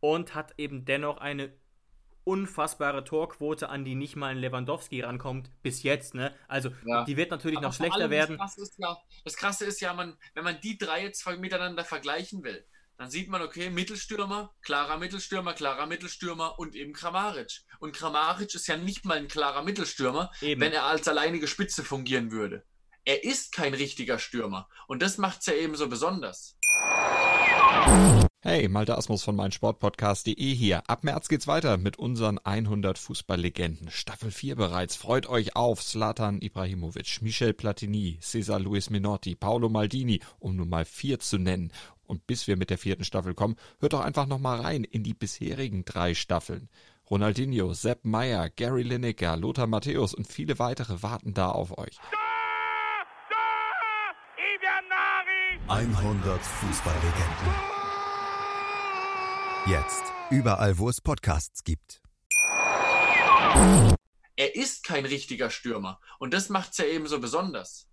und hat eben dennoch eine unfassbare Torquote, an die nicht mal ein Lewandowski rankommt, bis jetzt, ne? Also, ja. die wird natürlich Aber noch schlechter werden. Das Krasse, ja, das Krasse ist ja, man, wenn man die drei jetzt miteinander vergleichen will, dann sieht man, okay, Mittelstürmer, klarer Mittelstürmer, klarer Mittelstürmer und eben Kramaric. Und Kramaric ist ja nicht mal ein klarer Mittelstürmer, eben. wenn er als alleinige Spitze fungieren würde. Er ist kein richtiger Stürmer. Und das macht es ja eben so besonders. Hey, Malte Asmus von meinsportpodcast.de hier. Ab März geht's weiter mit unseren 100 Fußballlegenden. Staffel 4 bereits. Freut euch auf Zlatan Ibrahimovic, Michel Platini, Cesar Luis Minotti, Paolo Maldini, um nur mal vier zu nennen. Und bis wir mit der vierten Staffel kommen, hört doch einfach noch mal rein in die bisherigen drei Staffeln. Ronaldinho, Sepp Meyer, Gary Lineker, Lothar Matthäus und viele weitere warten da auf euch. 100 Fußballlegenden. Jetzt. Überall, wo es Podcasts gibt. Er ist kein richtiger Stürmer. Und das macht es ja eben so besonders.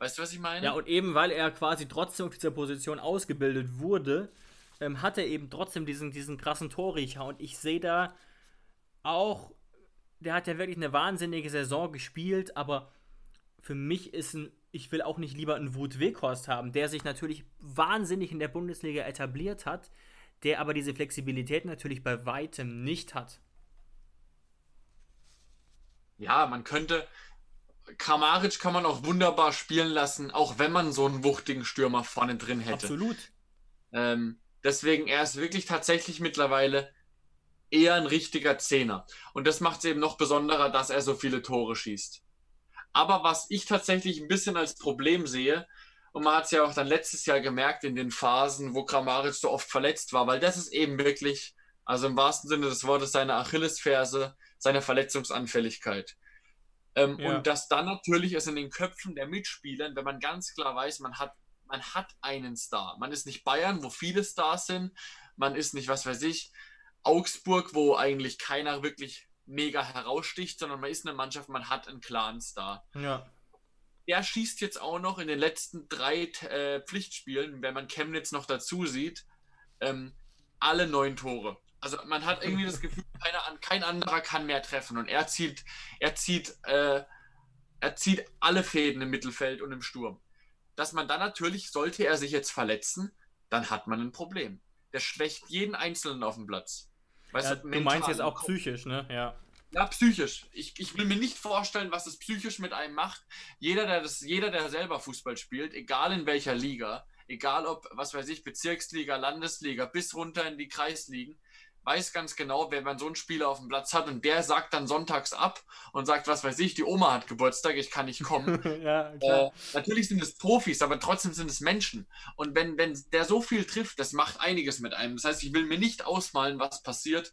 Weißt du, was ich meine? Ja, und eben weil er quasi trotzdem auf dieser Position ausgebildet wurde, ähm, hat er eben trotzdem diesen, diesen krassen Torriecher. Und ich sehe da auch, der hat ja wirklich eine wahnsinnige Saison gespielt, aber für mich ist ein, ich will auch nicht lieber einen Wut Weghorst haben, der sich natürlich wahnsinnig in der Bundesliga etabliert hat, der aber diese Flexibilität natürlich bei weitem nicht hat. Ja, man könnte. Kramaric kann man auch wunderbar spielen lassen, auch wenn man so einen wuchtigen Stürmer vorne drin hätte. Absolut. Ähm, deswegen, er ist wirklich tatsächlich mittlerweile eher ein richtiger Zehner. Und das macht es eben noch besonderer, dass er so viele Tore schießt. Aber was ich tatsächlich ein bisschen als Problem sehe, und man hat es ja auch dann letztes Jahr gemerkt in den Phasen, wo Kramaric so oft verletzt war, weil das ist eben wirklich, also im wahrsten Sinne des Wortes, seine Achillesferse, seine Verletzungsanfälligkeit. Ähm, ja. Und dass dann natürlich es in den Köpfen der Mitspieler, wenn man ganz klar weiß, man hat, man hat einen Star. Man ist nicht Bayern, wo viele Stars sind. Man ist nicht, was weiß ich, Augsburg, wo eigentlich keiner wirklich mega heraussticht, sondern man ist eine Mannschaft, man hat einen klaren Star. Ja der schießt jetzt auch noch in den letzten drei äh, Pflichtspielen, wenn man Chemnitz noch dazu sieht, ähm, alle neun Tore. Also man hat irgendwie das Gefühl, keiner, kein anderer kann mehr treffen und er zieht, er zieht, äh, er zieht alle Fäden im Mittelfeld und im Sturm. Dass man dann natürlich, sollte er sich jetzt verletzen, dann hat man ein Problem. Der schwächt jeden Einzelnen auf dem Platz. Weißt ja, du, du meinst jetzt auch psychisch, ne? Ja. Ja, psychisch. Ich, ich will mir nicht vorstellen, was es psychisch mit einem macht. Jeder, der das, jeder, der selber Fußball spielt, egal in welcher Liga, egal ob, was weiß ich, Bezirksliga, Landesliga, bis runter in die Kreisligen, weiß ganz genau, wenn man so einen Spieler auf dem Platz hat und der sagt dann sonntags ab und sagt, was weiß ich, die Oma hat Geburtstag, ich kann nicht kommen. ja, äh, natürlich sind es Profis, aber trotzdem sind es Menschen. Und wenn, wenn der so viel trifft, das macht einiges mit einem. Das heißt, ich will mir nicht ausmalen, was passiert,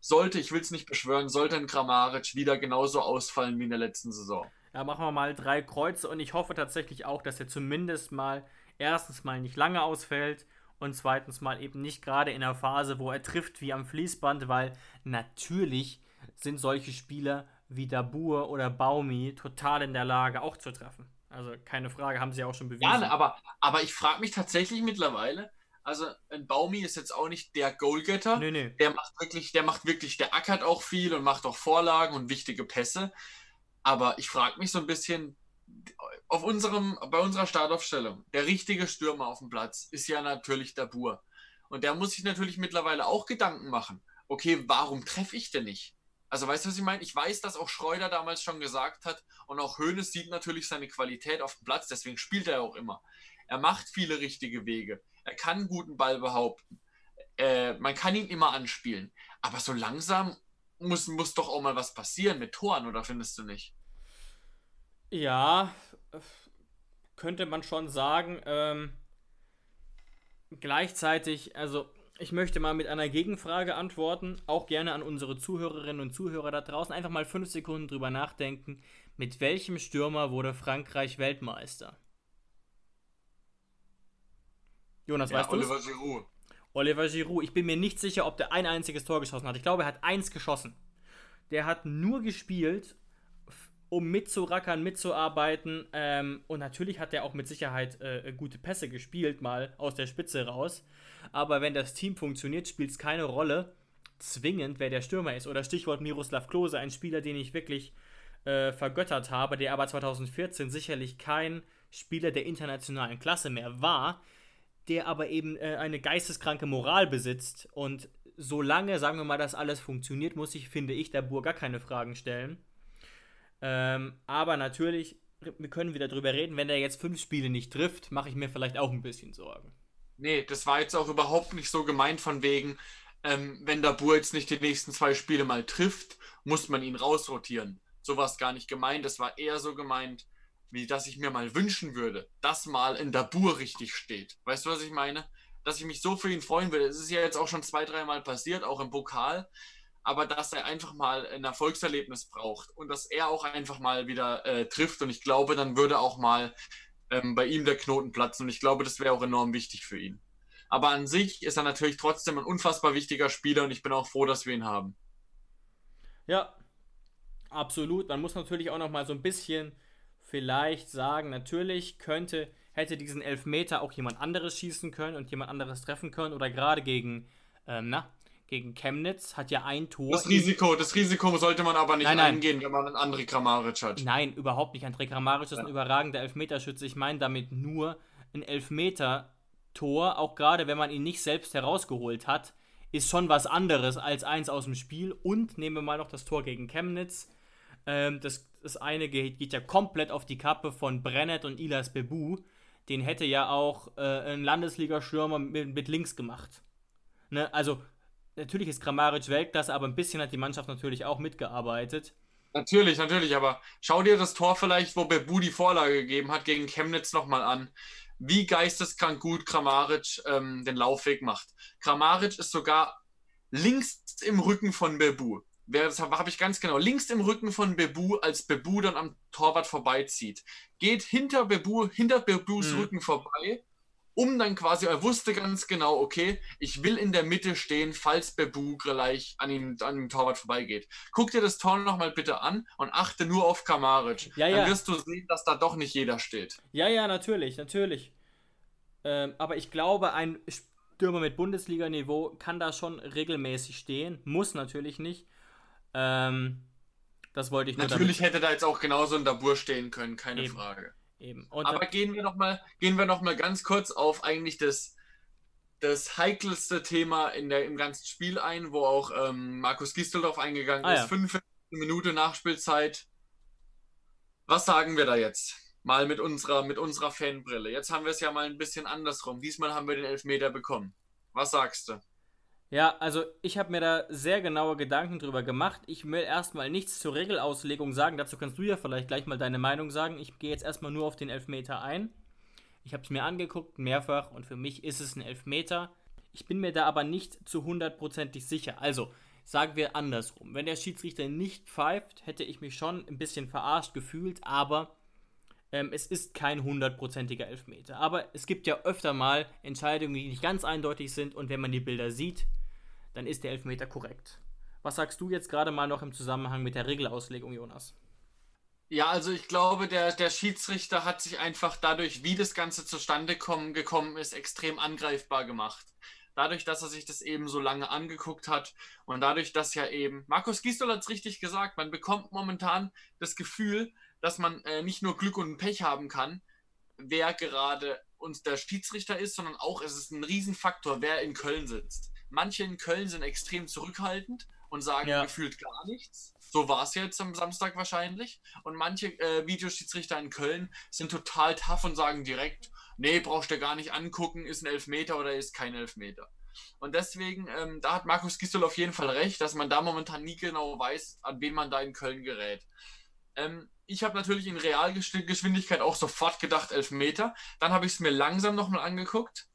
sollte, ich will es nicht beschwören, sollte ein Kramaric wieder genauso ausfallen wie in der letzten Saison. Ja, machen wir mal drei Kreuze und ich hoffe tatsächlich auch, dass er zumindest mal erstens mal nicht lange ausfällt und zweitens mal eben nicht gerade in der Phase, wo er trifft wie am Fließband, weil natürlich sind solche Spieler wie Dabur oder Baumi total in der Lage auch zu treffen. Also keine Frage, haben sie auch schon bewiesen. Ja, aber, aber ich frage mich tatsächlich mittlerweile, also ein Baumi ist jetzt auch nicht der Goalgetter. Nee, nee. Der macht wirklich, der macht wirklich, der ackert auch viel und macht auch Vorlagen und wichtige Pässe. Aber ich frage mich so ein bisschen, auf unserem, bei unserer Startaufstellung, der richtige Stürmer auf dem Platz ist ja natürlich der Bur. Und der muss sich natürlich mittlerweile auch Gedanken machen. Okay, warum treffe ich denn nicht? Also weißt du, was ich meine? Ich weiß, dass auch Schreuder damals schon gesagt hat und auch Hoeneß sieht natürlich seine Qualität auf dem Platz, deswegen spielt er auch immer. Er macht viele richtige Wege. Er kann guten Ball behaupten. Äh, man kann ihn immer anspielen. Aber so langsam muss, muss doch auch mal was passieren mit Toren, oder findest du nicht? Ja, könnte man schon sagen. Ähm, gleichzeitig, also ich möchte mal mit einer Gegenfrage antworten, auch gerne an unsere Zuhörerinnen und Zuhörer da draußen. Einfach mal fünf Sekunden drüber nachdenken. Mit welchem Stürmer wurde Frankreich Weltmeister? Jonas, Ja, weißt du? Oliver Giroud. Oliver Giroud. Ich bin mir nicht sicher, ob der ein einziges Tor geschossen hat. Ich glaube, er hat eins geschossen. Der hat nur gespielt, um mitzurackern, mitzuarbeiten. Ähm, und natürlich hat er auch mit Sicherheit äh, gute Pässe gespielt, mal aus der Spitze raus. Aber wenn das Team funktioniert, spielt es keine Rolle, zwingend, wer der Stürmer ist. Oder Stichwort Miroslav Klose, ein Spieler, den ich wirklich äh, vergöttert habe, der aber 2014 sicherlich kein Spieler der internationalen Klasse mehr war, der aber eben äh, eine geisteskranke Moral besitzt. Und solange, sagen wir mal, das alles funktioniert, muss ich, finde ich, der Bur gar keine Fragen stellen. Ähm, aber natürlich, wir können wieder drüber reden, wenn er jetzt fünf Spiele nicht trifft, mache ich mir vielleicht auch ein bisschen Sorgen. Nee, das war jetzt auch überhaupt nicht so gemeint von wegen, ähm, wenn der Bur jetzt nicht die nächsten zwei Spiele mal trifft, muss man ihn rausrotieren. So war es gar nicht gemeint. Das war eher so gemeint, wie dass ich mir mal wünschen würde, dass mal in der Bur richtig steht. Weißt du, was ich meine? Dass ich mich so für ihn freuen würde. Es ist ja jetzt auch schon zwei, dreimal passiert, auch im Pokal. Aber dass er einfach mal ein Erfolgserlebnis braucht und dass er auch einfach mal wieder äh, trifft. Und ich glaube, dann würde auch mal ähm, bei ihm der Knoten platzen. Und ich glaube, das wäre auch enorm wichtig für ihn. Aber an sich ist er natürlich trotzdem ein unfassbar wichtiger Spieler und ich bin auch froh, dass wir ihn haben. Ja, absolut. Man muss natürlich auch noch mal so ein bisschen vielleicht sagen, natürlich könnte, hätte diesen Elfmeter auch jemand anderes schießen können und jemand anderes treffen können oder gerade gegen, ähm, na, gegen Chemnitz hat ja ein Tor. Das Risiko, das Risiko sollte man aber nicht Nein, nein. eingehen, wenn man einen André Kramaric hat. Nein, überhaupt nicht. André Kramaric ist ein Ja. überragender Elfmeterschütze. Ich meine damit nur ein Elfmeter-Tor, auch gerade wenn man ihn nicht selbst herausgeholt hat, ist schon was anderes als eins aus dem Spiel. Und nehmen wir mal noch das Tor gegen Chemnitz. Ähm, das, das eine geht, geht ja komplett auf die Kappe von Brennett und Ilas Bebu. Den hätte ja auch äh, ein Landesliga-Stürmer mit, mit links gemacht. Ne? Also, natürlich ist Kramaric Weltklasse, aber ein bisschen hat die Mannschaft natürlich auch mitgearbeitet. Natürlich, natürlich, aber schau dir das Tor vielleicht, wo Bebu die Vorlage gegeben hat, gegen Chemnitz nochmal an. Wie geisteskrank gut Kramaric ähm, den Laufweg macht. Kramaric ist sogar links im Rücken von Bebu. Das habe hab ich ganz genau. Links im Rücken von Bebu, als Bebu dann am Torwart vorbeizieht. Geht hinter Bebu, hinter Bebus Mhm. Rücken vorbei, um dann quasi, er wusste ganz genau, okay, ich will in der Mitte stehen, falls Bebu gleich an, ihm, an dem Torwart vorbeigeht. Guck dir das Tor nochmal bitte an und achte nur auf Kramaric. Ja, Dann ja. wirst du sehen, dass da doch nicht jeder steht. Ja, ja, natürlich, natürlich. Ähm, aber ich glaube, ein Stürmer mit Bundesliga-Niveau kann da schon regelmäßig stehen. Muss natürlich nicht. Ähm, das wollte ich nur Natürlich hätte da jetzt auch genauso ein Dabur stehen können, keine Eben. Frage. Eben. Und Aber gehen wir noch mal, gehen wir noch mal ganz kurz auf eigentlich das, das heikelste Thema in der, im ganzen Spiel ein, wo auch ähm, Markus Gistel drauf eingegangen Ah, ist. ja. 45 Minute Nachspielzeit. Was sagen wir da jetzt? Mal mit unserer, mit unserer Fanbrille. Jetzt haben wir es ja mal ein bisschen andersrum. Diesmal haben wir den Elfmeter bekommen. Was sagst du? Ja, also ich habe mir da sehr genaue Gedanken drüber gemacht. Ich will erstmal nichts zur Regelauslegung sagen. Dazu kannst du ja vielleicht gleich mal deine Meinung sagen. Ich gehe jetzt erstmal nur auf den Elfmeter ein. Ich habe es mir angeguckt, mehrfach, und für mich ist es ein Elfmeter. Ich bin mir da aber nicht zu hundertprozentig sicher. Also, sagen wir andersrum. Wenn der Schiedsrichter nicht pfeift, hätte ich mich schon ein bisschen verarscht gefühlt, aber ähm, es ist kein hundertprozentiger Elfmeter. Aber es gibt ja öfter mal Entscheidungen, die nicht ganz eindeutig sind, und wenn man die Bilder sieht, dann ist der Elfmeter korrekt. Was sagst du jetzt gerade mal noch im Zusammenhang mit der Regelauslegung, Jonas? Ja, also ich glaube, der, der Schiedsrichter hat sich einfach dadurch, wie das Ganze zustande kommen, gekommen ist, extrem angreifbar gemacht. Dadurch, dass er sich das eben so lange angeguckt hat und dadurch, dass ja eben, Markus Gisdol hat es richtig gesagt, man bekommt momentan das Gefühl, dass man äh, nicht nur Glück und Pech haben kann, wer gerade uns der Schiedsrichter ist, sondern auch es ist ein Riesenfaktor, wer in Köln sitzt. Manche in Köln sind extrem zurückhaltend und sagen Ja. gefühlt gar nichts. So war es jetzt am Samstag wahrscheinlich. Und manche äh, Videoschiedsrichter in Köln sind total tough und sagen direkt, nee, brauchst du gar nicht angucken, ist ein Elfmeter oder ist kein Elfmeter. Und deswegen, ähm, da hat Markus Gisdol auf jeden Fall recht, dass man da momentan nie genau weiß, an wen man da in Köln gerät. Ähm, ich habe natürlich in Realgeschwindigkeit auch sofort gedacht, Elfmeter. Dann habe ich es mir langsam nochmal angeguckt.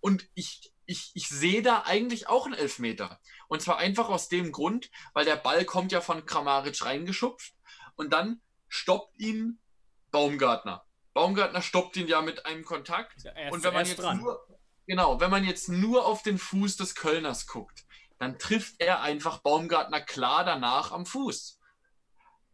Und ich ich, ich sehe da eigentlich auch einen Elfmeter. Und zwar einfach aus dem Grund, weil der Ball kommt ja von Kramaric reingeschupft und dann stoppt ihn Baumgartner. Baumgartner stoppt ihn ja mit einem Kontakt. Ja, er ist und wenn man jetzt dran. nur, genau, wenn man jetzt nur auf den Fuß des Kölners guckt, dann trifft er einfach Baumgartner klar danach am Fuß.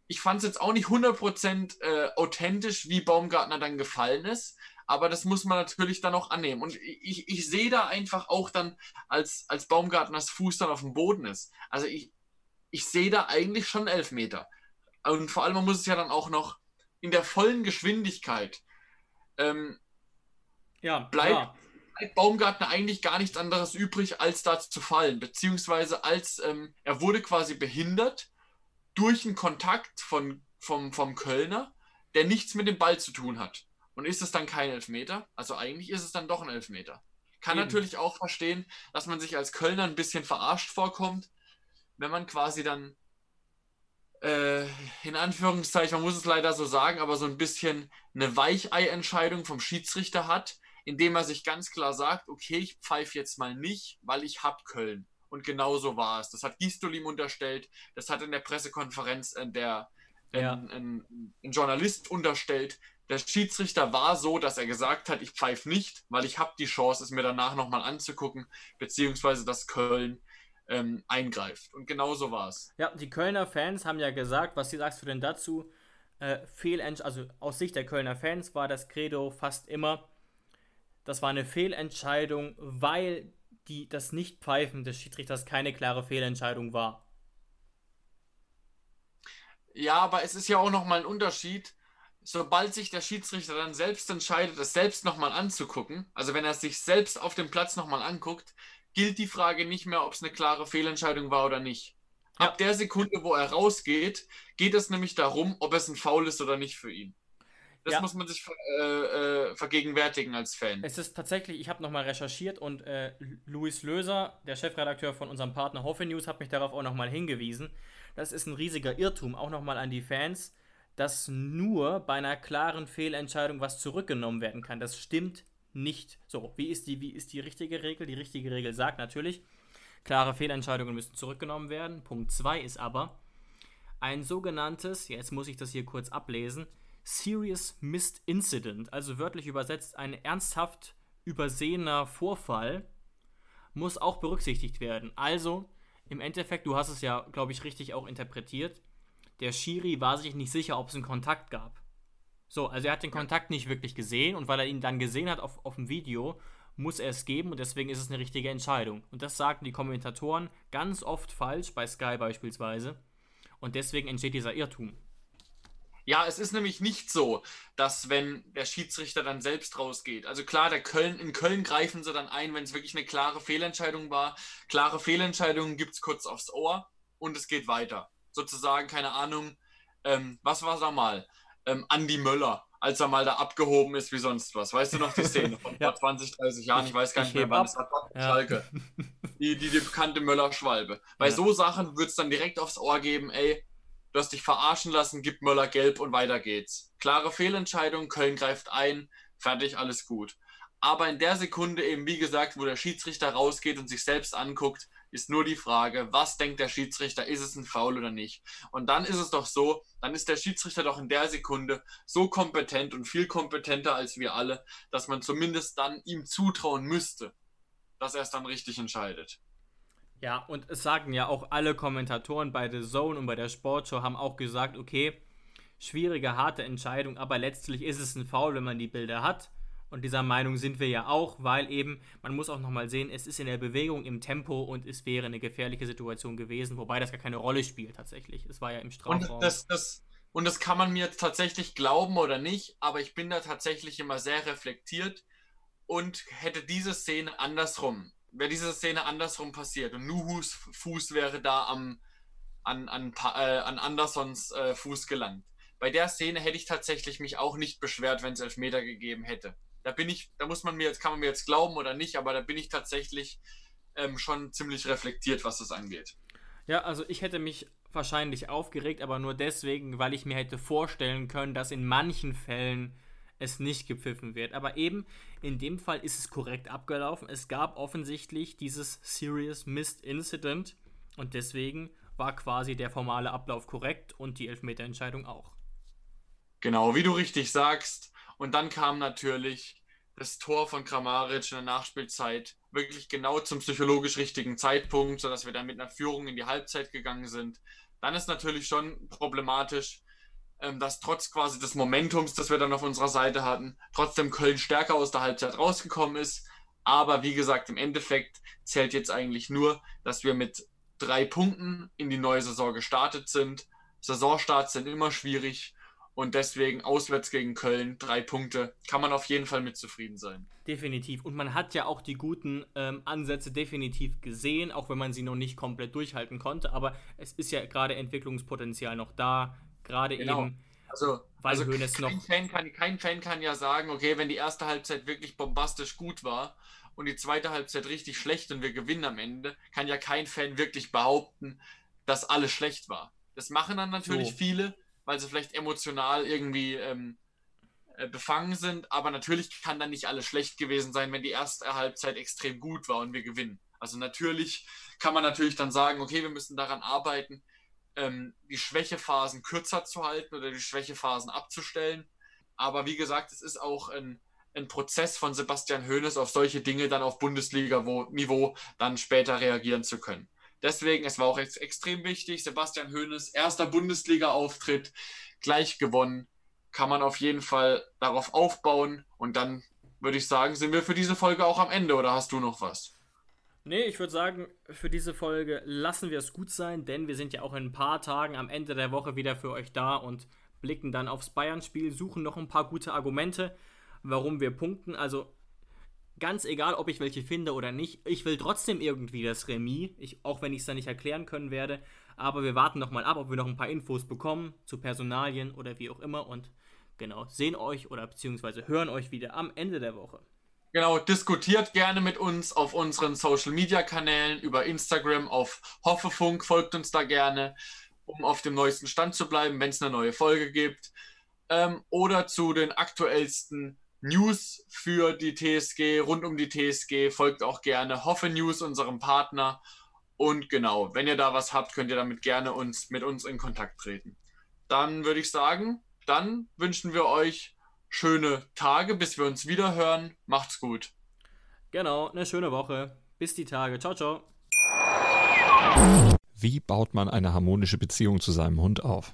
Ich fand es jetzt auch nicht 100% äh, authentisch, wie Baumgartner dann gefallen ist, aber das muss man natürlich dann auch annehmen. Und ich, ich sehe da einfach auch dann, als, als Baumgartners Fuß dann auf dem Boden ist. Also ich, ich sehe da eigentlich schon Elfmeter. Und vor allem, man muss es ja dann auch noch in der vollen Geschwindigkeit ähm, Ja, bleibt- klar. bleibt Baumgartner eigentlich gar nichts anderes übrig, als da zu fallen, beziehungsweise als ähm, er wurde quasi behindert durch einen Kontakt von, vom, vom Kölner, der nichts mit dem Ball zu tun hat. Und ist es dann kein Elfmeter? Also eigentlich ist es dann doch ein Elfmeter. Kann Eben. natürlich auch verstehen, dass man sich als Kölner ein bisschen verarscht vorkommt, wenn man quasi dann äh, in Anführungszeichen, man muss es leider so sagen, aber so ein bisschen eine Weichei-Entscheidung vom Schiedsrichter hat, indem er sich ganz klar sagt, okay, ich pfeife jetzt mal nicht, weil ich hab Köln. Und genau so war es. Das hat Gistol ihm unterstellt, das hat in der Pressekonferenz äh, der Ja. ein, ein, ein Journalist unterstellt. Der Schiedsrichter war so, dass er gesagt hat, ich pfeife nicht, weil ich habe die Chance, es mir danach nochmal anzugucken, beziehungsweise dass Köln ähm, eingreift. Und genau so war es. Ja, die Kölner Fans haben ja gesagt, was sagst du denn dazu? Äh, Fehlentsch also aus Sicht der Kölner Fans war das Credo fast immer, das war eine Fehlentscheidung, weil die, das Nichtpfeifen des Schiedsrichters keine klare Fehlentscheidung war. Ja, aber es ist ja auch nochmal ein Unterschied, sobald sich der Schiedsrichter dann selbst entscheidet, es selbst nochmal anzugucken, also wenn er sich selbst auf dem Platz nochmal anguckt, gilt die Frage nicht mehr, ob es eine klare Fehlentscheidung war oder nicht. Ja. Ab der Sekunde, wo er rausgeht, geht es nämlich darum, ob es ein Foul ist oder nicht für ihn. Das Ja. muss man sich äh, äh, vergegenwärtigen als Fan. Es ist tatsächlich, ich habe nochmal recherchiert und äh, Luis Löser, der Chefredakteur von unserem Partner Hoffe News, hat mich darauf auch nochmal hingewiesen. Das ist ein riesiger Irrtum, auch nochmal an die Fans, dass nur bei einer klaren Fehlentscheidung was zurückgenommen werden kann. Das stimmt nicht. So, wie ist die, wie ist die richtige Regel? Die richtige Regel sagt natürlich, klare Fehlentscheidungen müssen zurückgenommen werden. Punkt 2 ist aber ein sogenanntes, jetzt muss ich das hier kurz ablesen, Serious Missed Incident, also wörtlich übersetzt ein ernsthaft übersehener Vorfall, muss auch berücksichtigt werden. Also, im Endeffekt, du hast es ja, glaube ich, richtig auch interpretiert, der Schiri war sich nicht sicher, ob es einen Kontakt gab. So, also er hat den Kontakt nicht wirklich gesehen und weil er ihn dann gesehen hat auf, auf dem Video, muss er es geben und deswegen ist es eine richtige Entscheidung. Und das sagten die Kommentatoren ganz oft falsch, bei Sky beispielsweise. Und deswegen entsteht dieser Irrtum. Ja, es ist nämlich nicht so, dass wenn der Schiedsrichter dann selbst rausgeht. Also klar, der Köln, in Köln greifen sie dann ein, wenn es wirklich eine klare Fehlentscheidung war. Klare Fehlentscheidungen gibt es kurz aufs Ohr und es geht weiter. Sozusagen, keine Ahnung, ähm, was war da mal? Ähm, Andi Möller, als er mal da abgehoben ist wie sonst was. Weißt du noch die Szene von Ja. vor 20, 30 Jahren? Ich, weiß gar Ich nicht mehr, wann es war. Ja. Schalke. Die, die, die bekannte Möller-Schwalbe. Bei Ja. so Sachen wird es dann direkt aufs Ohr geben, ey, du hast dich verarschen lassen, gib Möller gelb und weiter geht's. Klare Fehlentscheidung, Köln greift ein, fertig, alles gut. Aber in der Sekunde eben, wie gesagt, wo der Schiedsrichter rausgeht und sich selbst anguckt, ist nur die Frage, was denkt der Schiedsrichter, ist es ein Foul oder nicht? Und dann ist es doch so, dann ist der Schiedsrichter doch in der Sekunde so kompetent und viel kompetenter als wir alle, dass man zumindest dann ihm zutrauen müsste, dass er es dann richtig entscheidet. Ja, und es sagen ja auch alle Kommentatoren bei The Zone und bei der Sportshow haben auch gesagt, okay, schwierige, harte Entscheidung, aber letztlich ist es ein Foul, wenn man die Bilder hat. Und dieser Meinung sind wir ja auch, weil eben, man muss auch nochmal sehen, es ist in der Bewegung, im Tempo und es wäre eine gefährliche Situation gewesen, wobei das gar keine Rolle spielt tatsächlich. Es war ja im Und Strafraum. das, das, und das kann man mir tatsächlich glauben oder nicht, aber ich bin da tatsächlich immer sehr reflektiert und hätte diese Szene andersrum, wäre diese Szene andersrum passiert und Nuhus Fuß wäre da am, an, an, äh, an Andersons äh, Fuß gelangt. Bei der Szene hätte ich tatsächlich mich auch nicht beschwert, wenn es Elfmeter gegeben hätte. Da bin ich, da muss man mir jetzt, kann man mir jetzt glauben oder nicht, aber da bin ich tatsächlich ähm, schon ziemlich reflektiert, was das angeht. Ja, also ich hätte mich wahrscheinlich aufgeregt, aber nur deswegen, weil ich mir hätte vorstellen können, dass in manchen Fällen es nicht gepfiffen wird. Aber eben in dem Fall ist es korrekt abgelaufen. Es gab offensichtlich dieses Serious Missed Incident und deswegen war quasi der formale Ablauf korrekt und die Elfmeterentscheidung auch. Genau, wie du richtig sagst. Und dann kam natürlich das Tor von Kramaric in der Nachspielzeit wirklich genau zum psychologisch richtigen Zeitpunkt, sodass wir dann mit einer Führung in die Halbzeit gegangen sind. Dann ist natürlich schon problematisch, ähm, dass trotz quasi des Momentums, das wir dann auf unserer Seite hatten, trotzdem Köln stärker aus der Halbzeit rausgekommen ist. Aber wie gesagt, im Endeffekt zählt jetzt eigentlich nur, dass wir mit drei Punkten in die neue Saison gestartet sind. Saisonstarts sind immer schwierig und deswegen auswärts gegen Köln drei Punkte kann man auf jeden Fall mit zufrieden sein. Definitiv. Und man hat ja auch die guten ähm, Ansätze definitiv gesehen, auch wenn man sie noch nicht komplett durchhalten konnte. Aber es ist ja gerade Entwicklungspotenzial noch da. Gerade genau. eben. Also, weil also kein, noch Fan kann, kein Fan kann ja sagen, okay, wenn die erste Halbzeit wirklich bombastisch gut war und die zweite Halbzeit richtig schlecht und wir gewinnen am Ende, kann ja kein Fan wirklich behaupten, dass alles schlecht war. Das machen dann natürlich so. viele, weil sie vielleicht emotional irgendwie ähm, äh, befangen sind, aber natürlich kann dann nicht alles schlecht gewesen sein, wenn die erste Halbzeit extrem gut war und wir gewinnen. Also natürlich kann man natürlich dann sagen, okay, wir müssen daran arbeiten, ähm, die Schwächephasen kürzer zu halten oder die Schwächephasen abzustellen. Aber wie gesagt, es ist auch ein, ein Prozess von Sebastian Hoeneß, auf solche Dinge dann auf Bundesliga-Niveau dann später reagieren zu können. Deswegen, es war auch ex extrem wichtig. Sebastian Hoeneß, erster Bundesliga-Auftritt, gleich gewonnen. Kann man auf jeden Fall darauf aufbauen. Und dann würde ich sagen, sind wir für diese Folge auch am Ende. Oder hast du noch was? Nee, ich würde sagen, für diese Folge lassen wir es gut sein, denn wir sind ja auch in ein paar Tagen am Ende der Woche wieder für euch da und blicken dann aufs Bayern-Spiel, suchen noch ein paar gute Argumente, warum wir punkten. Also ganz egal, ob ich welche finde oder nicht, ich will trotzdem irgendwie das Remis, ich, auch wenn ich es dann nicht erklären können werde. Aber wir warten noch mal ab, ob wir noch ein paar Infos bekommen zu Personalien oder wie auch immer und genau, sehen euch oder beziehungsweise hören euch wieder am Ende der Woche. Genau, diskutiert gerne mit uns auf unseren Social Media Kanälen, über Instagram, auf Hoffefunk, folgt uns da gerne, um auf dem neuesten Stand zu bleiben, wenn es eine neue Folge gibt. Ähm, oder zu den aktuellsten News für die TSG, rund um die TSG, folgt auch gerne Hoffe News, unserem Partner. Und genau, wenn ihr da was habt, könnt ihr damit gerne uns, mit uns in Kontakt treten. Dann würde ich sagen, dann wünschen wir euch schöne Tage, bis wir uns wieder hören. Macht's gut. Genau, eine schöne Woche. Bis die Tage. Ciao, ciao. Wie baut man eine harmonische Beziehung zu seinem Hund auf?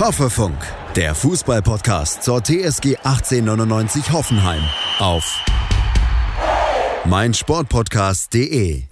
Hoffefunk, der Fußballpodcast zur TSG 1899 Hoffenheim auf meinsportpodcast.de.